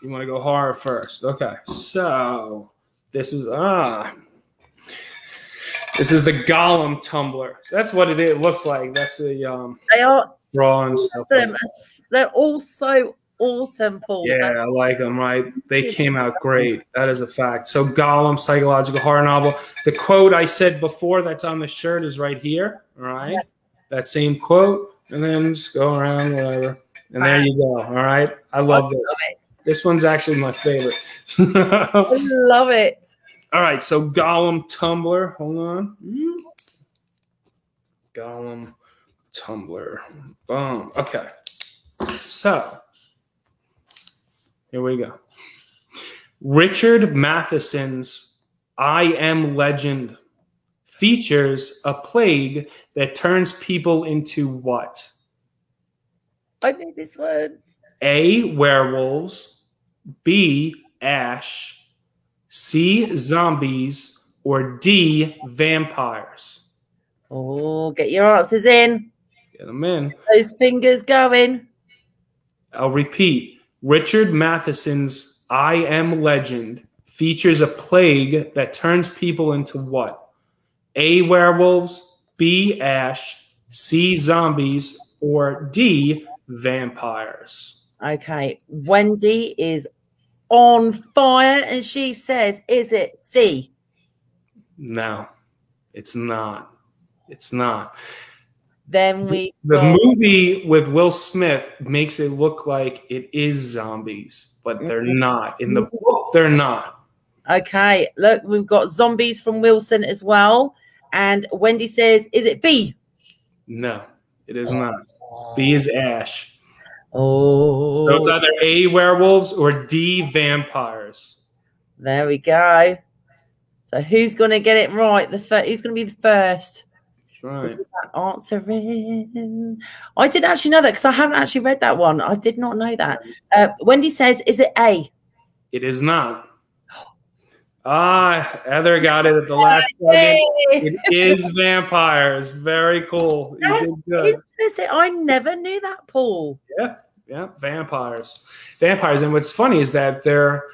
Speaker 2: You want to go horror first? Okay. So this is ah. This is the Golem tumbler. That's what it, it looks like. That's the um
Speaker 1: They are
Speaker 2: draw and stuff. like.
Speaker 1: They're all so awesome, Paul.
Speaker 2: Yeah, I like them, right? They came out great. That is a fact. So, Golem, psychological horror novel. The quote I said before that's on the shirt is right here. All right.
Speaker 1: Yes.
Speaker 2: That same quote. And then just go around, whatever. And there you go. All right. I love this. This one's actually my favorite.
Speaker 1: I love it.
Speaker 2: All right, So, Golem tumbler. Hold on. Mm. Golem tumbler. Boom. Okay. So, here we go. Richard Matheson's I Am Legend features a plague that turns people into what?
Speaker 1: I know this one.
Speaker 2: A. Werewolves, B. Ash, C. Zombies, or D. Vampires?
Speaker 1: Oh, get your answers in.
Speaker 2: Get them in.
Speaker 1: Those fingers going.
Speaker 2: I'll repeat. Richard Matheson's I Am Legend features a plague that turns people into what? A. Werewolves, B. Ash, C. Zombies, or D. Vampires?
Speaker 1: Okay, Wendy is on fire and she says, Is it C?
Speaker 2: No, it's not. It's not.
Speaker 1: Then we
Speaker 2: The
Speaker 1: got-
Speaker 2: movie with Will Smith makes it look like it is zombies, but they're
Speaker 1: Mhm.
Speaker 2: not. In the book, they're not.
Speaker 1: Okay, look, we've got zombies from Wilson as well. And Wendy says, Is it B?
Speaker 2: No, it is not. B is Ash.
Speaker 1: Oh,
Speaker 2: So it's either A werewolves or D vampires.
Speaker 1: there we go. So who's going to get it right? The fir- who's going to be the first
Speaker 2: That's right.
Speaker 1: to get that answer in? I didn't actually know that because I haven't actually read that one. I did not know that. Uh, Wendy says, "Is it A?"
Speaker 2: It is not. Ah, Heather got it at the last second. It is vampires. Very cool. You
Speaker 1: That's
Speaker 2: did good.
Speaker 1: interesting. I never knew that, Paul.
Speaker 2: Yeah, yeah, vampires. Vampires. And what's funny is that they're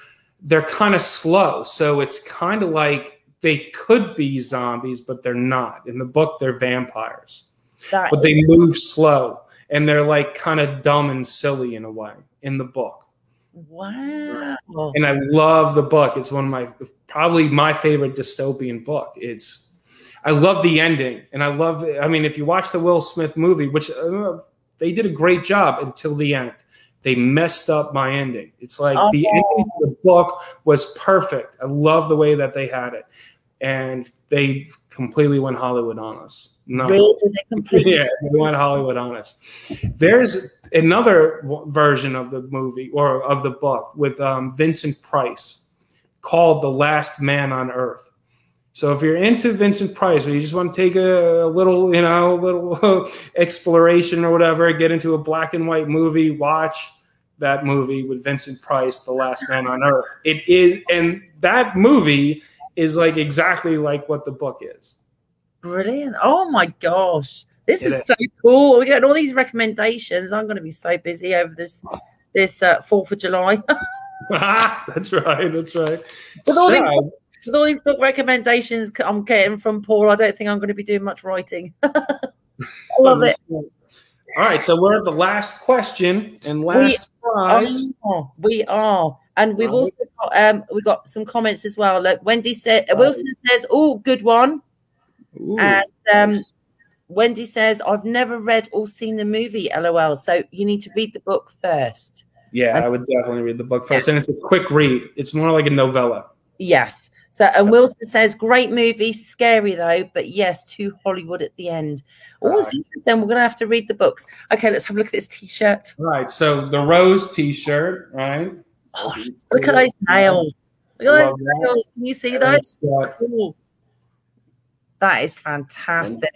Speaker 2: they're kind of slow. So it's kind of like they could be zombies, but they're not. In the book, they're vampires.
Speaker 1: That
Speaker 2: But they move slow and they're like kind of dumb and silly in a way in the book.
Speaker 1: Wow.
Speaker 2: and I love the book. It's one of my probably my favorite dystopian book. It's I love the ending, and I love. I mean, if you watch the Will Smith movie, which uh, they did a great job until the end, they messed up my ending. It's like the
Speaker 1: Oh.
Speaker 2: ending of the book was perfect. I love the way that they had it, and they completely went Hollywood on us. No,
Speaker 1: Really? They completely
Speaker 2: yeah, they went Hollywood on us. There's another w- version of the movie or of the book with um, Vincent Price called The Last Man on Earth. So if you're into Vincent Price or you just want to take a, little, you know, little exploration or whatever, get into a black and white movie, watch that movie with Vincent Price, The Last Man on Earth. It is, and that movie is like exactly like what the book is.
Speaker 1: brilliant. Oh my gosh. This
Speaker 2: It
Speaker 1: is
Speaker 2: is.
Speaker 1: so cool. We're getting all these recommendations. I'm going to be so busy over this this uh, 4th of July.
Speaker 2: that's right. That's right.
Speaker 1: With all these- With all these book recommendations I'm getting from Paul, I don't think I'm going to be doing much writing. I love it.
Speaker 2: All right, so we're at the last question and last prize.
Speaker 1: Oh, we are, and we've
Speaker 2: Oh.
Speaker 1: also got um we got some comments as well. Like Wendy said Wilson says, "Oh, good one,"
Speaker 2: Ooh.
Speaker 1: and um Wendy says, "I've never read or seen the movie." LOL. So you need to read the book first.
Speaker 2: yeah, I would definitely read the book first, and it's a quick read. It's more like a novella.
Speaker 1: Yes. So and Wilson says, "Great movie, scary though, but yes, too Hollywood at the end." Oh,
Speaker 2: Right.
Speaker 1: interesting. We're gonna have to read the books. Okay, let's have a look at this T-shirt.
Speaker 2: Right. so the rose T-shirt, right?
Speaker 1: Oh, Look at those nails. Look at those nails. Can you see those? Cool. That is fantastic.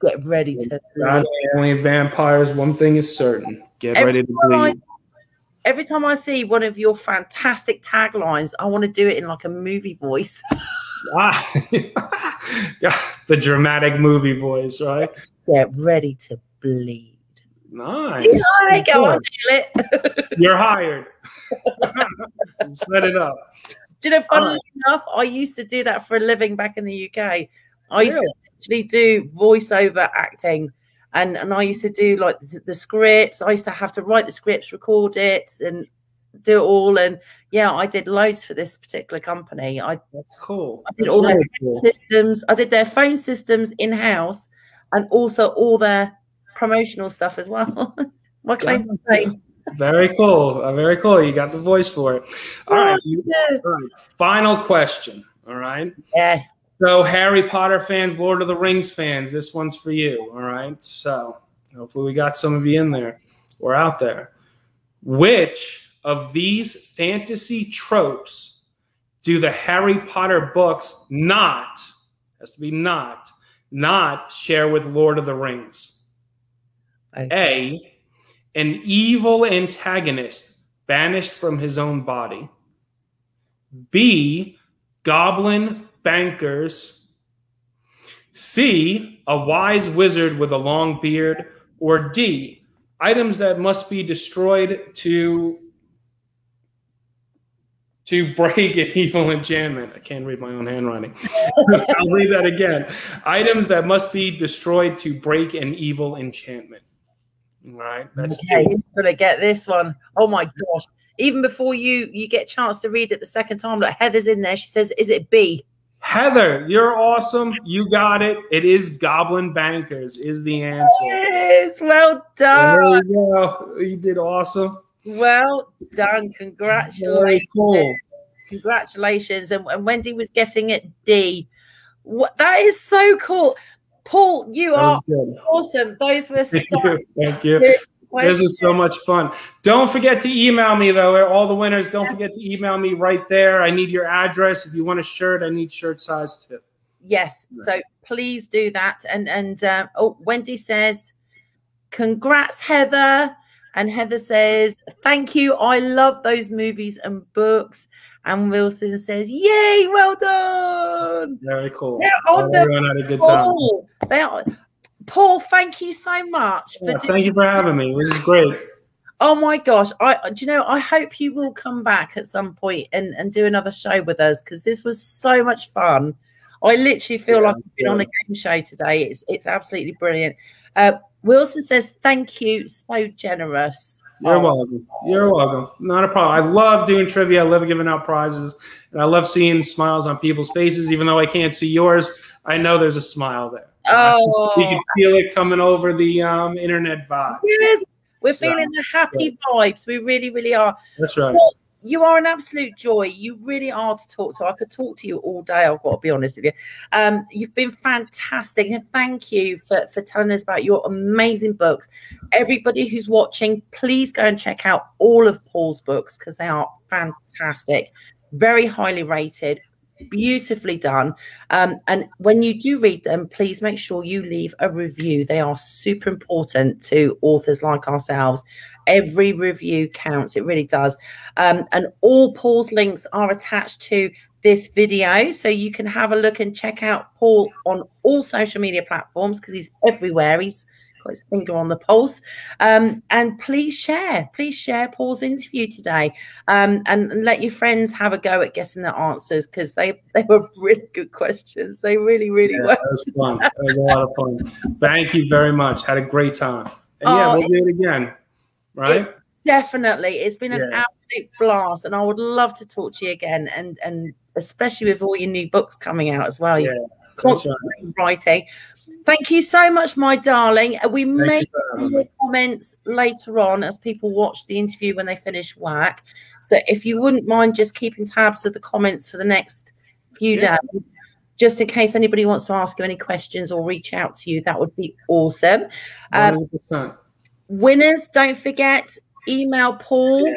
Speaker 1: Get ready to
Speaker 2: Not only vampires. One thing is certain: get
Speaker 1: Every
Speaker 2: ready to
Speaker 1: I-
Speaker 2: bleed.
Speaker 1: every time I see one of your fantastic taglines, I want to do it in like a movie voice.
Speaker 2: Ah, yeah, the dramatic movie voice, right?
Speaker 1: Get ready to bleed.
Speaker 2: Nice.
Speaker 1: Hi, go on, nail it.
Speaker 2: You're hired. Set it up.
Speaker 1: Do you know, funnily
Speaker 2: Alright.
Speaker 1: enough, I used to do that for a living back in the UK. I used
Speaker 2: Really?
Speaker 1: to actually do voiceover acting. And, and I used to do like the, the scripts. I used to have to write the scripts, record it, and do it all. And yeah, I did loads for this particular company. I
Speaker 2: That's cool.
Speaker 1: I did
Speaker 2: That's
Speaker 1: all their
Speaker 2: cool.
Speaker 1: systems. I did their phone systems in house, and also all their promotional stuff as well. My claim to fame.
Speaker 2: Very cool. Uh, very cool. You got the voice for it. All right. You, all right. Final question. All right.
Speaker 1: Yes.
Speaker 2: So, Harry Potter fans, Lord of the Rings fans, this one's for you. All right. So, hopefully, we got some of you in there or out there. Which of these fantasy tropes do the Harry Potter books not, has to be not, not share with Lord of the Rings? A, an evil antagonist banished from his own body. B, goblin bankers. C, a wise wizard with a long beard. Or D, items that must be destroyed to to break an evil enchantment. I can't read my own handwriting. I'll read that again. Items that must be destroyed to break an evil enchantment. Right, that's
Speaker 1: okay, you're gonna get this one. Oh my gosh! Even before you you get a chance to read it the second time, like Heather's in there. She says, "Is it B?"
Speaker 2: Heather, you're awesome. You got it. It is Goblin Bankers is the answer.
Speaker 1: Yes. Well done.
Speaker 2: There you go. You did awesome.
Speaker 1: Well done. Congratulations.
Speaker 2: cool.
Speaker 1: Congratulations. And, and Wendy was guessing it D. What that is so cool. Paul, you are
Speaker 2: good.
Speaker 1: awesome. Those were
Speaker 2: Thank you. Thank you.
Speaker 1: good
Speaker 2: This is so much fun. Don't forget to email me though. All the winners, don't forget to email me right there. I need your address. If you want a shirt, I need shirt size too.
Speaker 1: Yes. So please do that. And and um, oh, Wendy says, "Congrats, Heather." And Heather says, "Thank you. I love those movies and books." And Wilson says, Yay, well done.
Speaker 2: Very cool.
Speaker 1: They're on
Speaker 2: Everyone had a good time.
Speaker 1: Paul. They are, Paul, thank you so much for
Speaker 2: Yeah,
Speaker 1: doing
Speaker 2: thank you for having me. This is great.
Speaker 1: Oh my gosh. I do you know I hope you will come back at some point and, and do another show with us because this was so much fun. I literally feel
Speaker 2: Yeah,
Speaker 1: like I've been on a game show today. It's it's absolutely brilliant. Uh, Wilson says thank you, so generous.
Speaker 2: You're welcome. You're welcome. Not a problem. I love doing trivia. I love giving out prizes. And I love seeing smiles on people's faces. Even though I can't see yours, I know there's a smile there.
Speaker 1: Oh,
Speaker 2: You can feel it coming over the um, internet vibe.
Speaker 1: yes. We're
Speaker 2: So,
Speaker 1: feeling the happy vibes. We really, really are.
Speaker 2: That's right.
Speaker 1: Well, you are an absolute joy. You really are to talk to. I could talk to you all day. I've got to be honest with you. Um, you've been fantastic, and thank you for for telling us about your amazing books. Everybody who's watching, please go and check out all of Paul's books because they are fantastic, very highly rated. Beautifully done. Um, and when you do read them, please make sure you leave a review. They are super important to authors like ourselves. Every review counts, it really does. Um, and all Paul's links are attached to this video. So you can have a look and check out Paul on all social media platforms because he's everywhere. He's got his finger on the pulse. Um, and please share, please share Paul's interview today. Um, and, and let your friends have a go at guessing the answers because they, they were really good questions. They really, really
Speaker 2: Yeah,
Speaker 1: were.
Speaker 2: that was fun. That was a lot of fun. Thank you very much. Had a great time. And yeah,
Speaker 1: Oh,
Speaker 2: we'll do it again. Right?
Speaker 1: Definitely. It's been an
Speaker 2: Yeah.
Speaker 1: absolute blast. And I would love to talk to you again and and especially with all your new books coming out as well.
Speaker 2: Yeah,
Speaker 1: constantly writing. Thank you so much, my darling. Uh, We
Speaker 2: Thank
Speaker 1: may
Speaker 2: you for
Speaker 1: have
Speaker 2: having
Speaker 1: more comments later on as people watch the interview when they finish work. So if you wouldn't mind just keeping tabs of the comments for the next few
Speaker 2: Yeah.
Speaker 1: days, just in case anybody wants to ask you any questions or reach out to you, that would be awesome. Um, winners, don't forget, email Paul
Speaker 2: Yeah.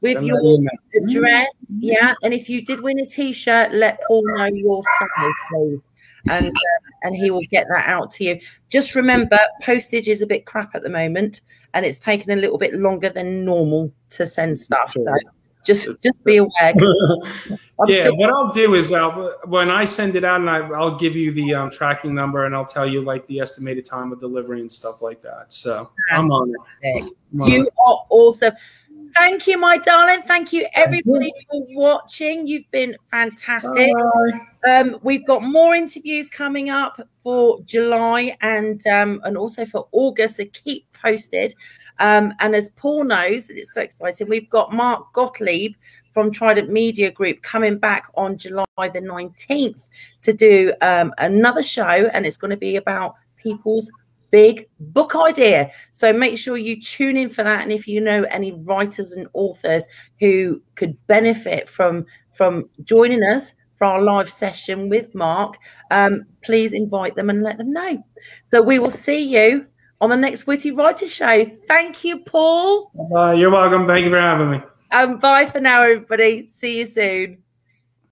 Speaker 1: with your
Speaker 2: email.
Speaker 1: address. Yeah. And if you did win a t-shirt, let Paul know your size, please. And uh, and he will get that out to you. Just remember, postage is a bit crap at the moment, and it's taken a little bit longer than normal to send stuff. So just just be aware.
Speaker 2: Yeah, what I'll do is I'll, when I send it out, and I, I'll give you the um, tracking number, and I'll tell you like the estimated time of delivery and stuff like that. So I'm on it. I'm on
Speaker 1: You
Speaker 2: it.
Speaker 1: are awesome. Thank you, my darling. Thank you, everybody, for watching. You've been fantastic. Um, we've got more interviews coming up for July and um, and also for August. So keep posted. Um, and as Paul knows, it's so exciting. We've got Mark Gottlieb from Trident Media Group coming back on July the nineteenth to do um, another show, and it's going to be about people's big book idea. So make sure you tune in for that. And if you know any writers and authors who could benefit from from joining us for our live session with Mark, um, please invite them and let them know. So we will see you on the next Witty Writer Show. Thank you, Paul.
Speaker 2: Bye. You're welcome. Thank you for having me.
Speaker 1: And bye for now, everybody. See you soon.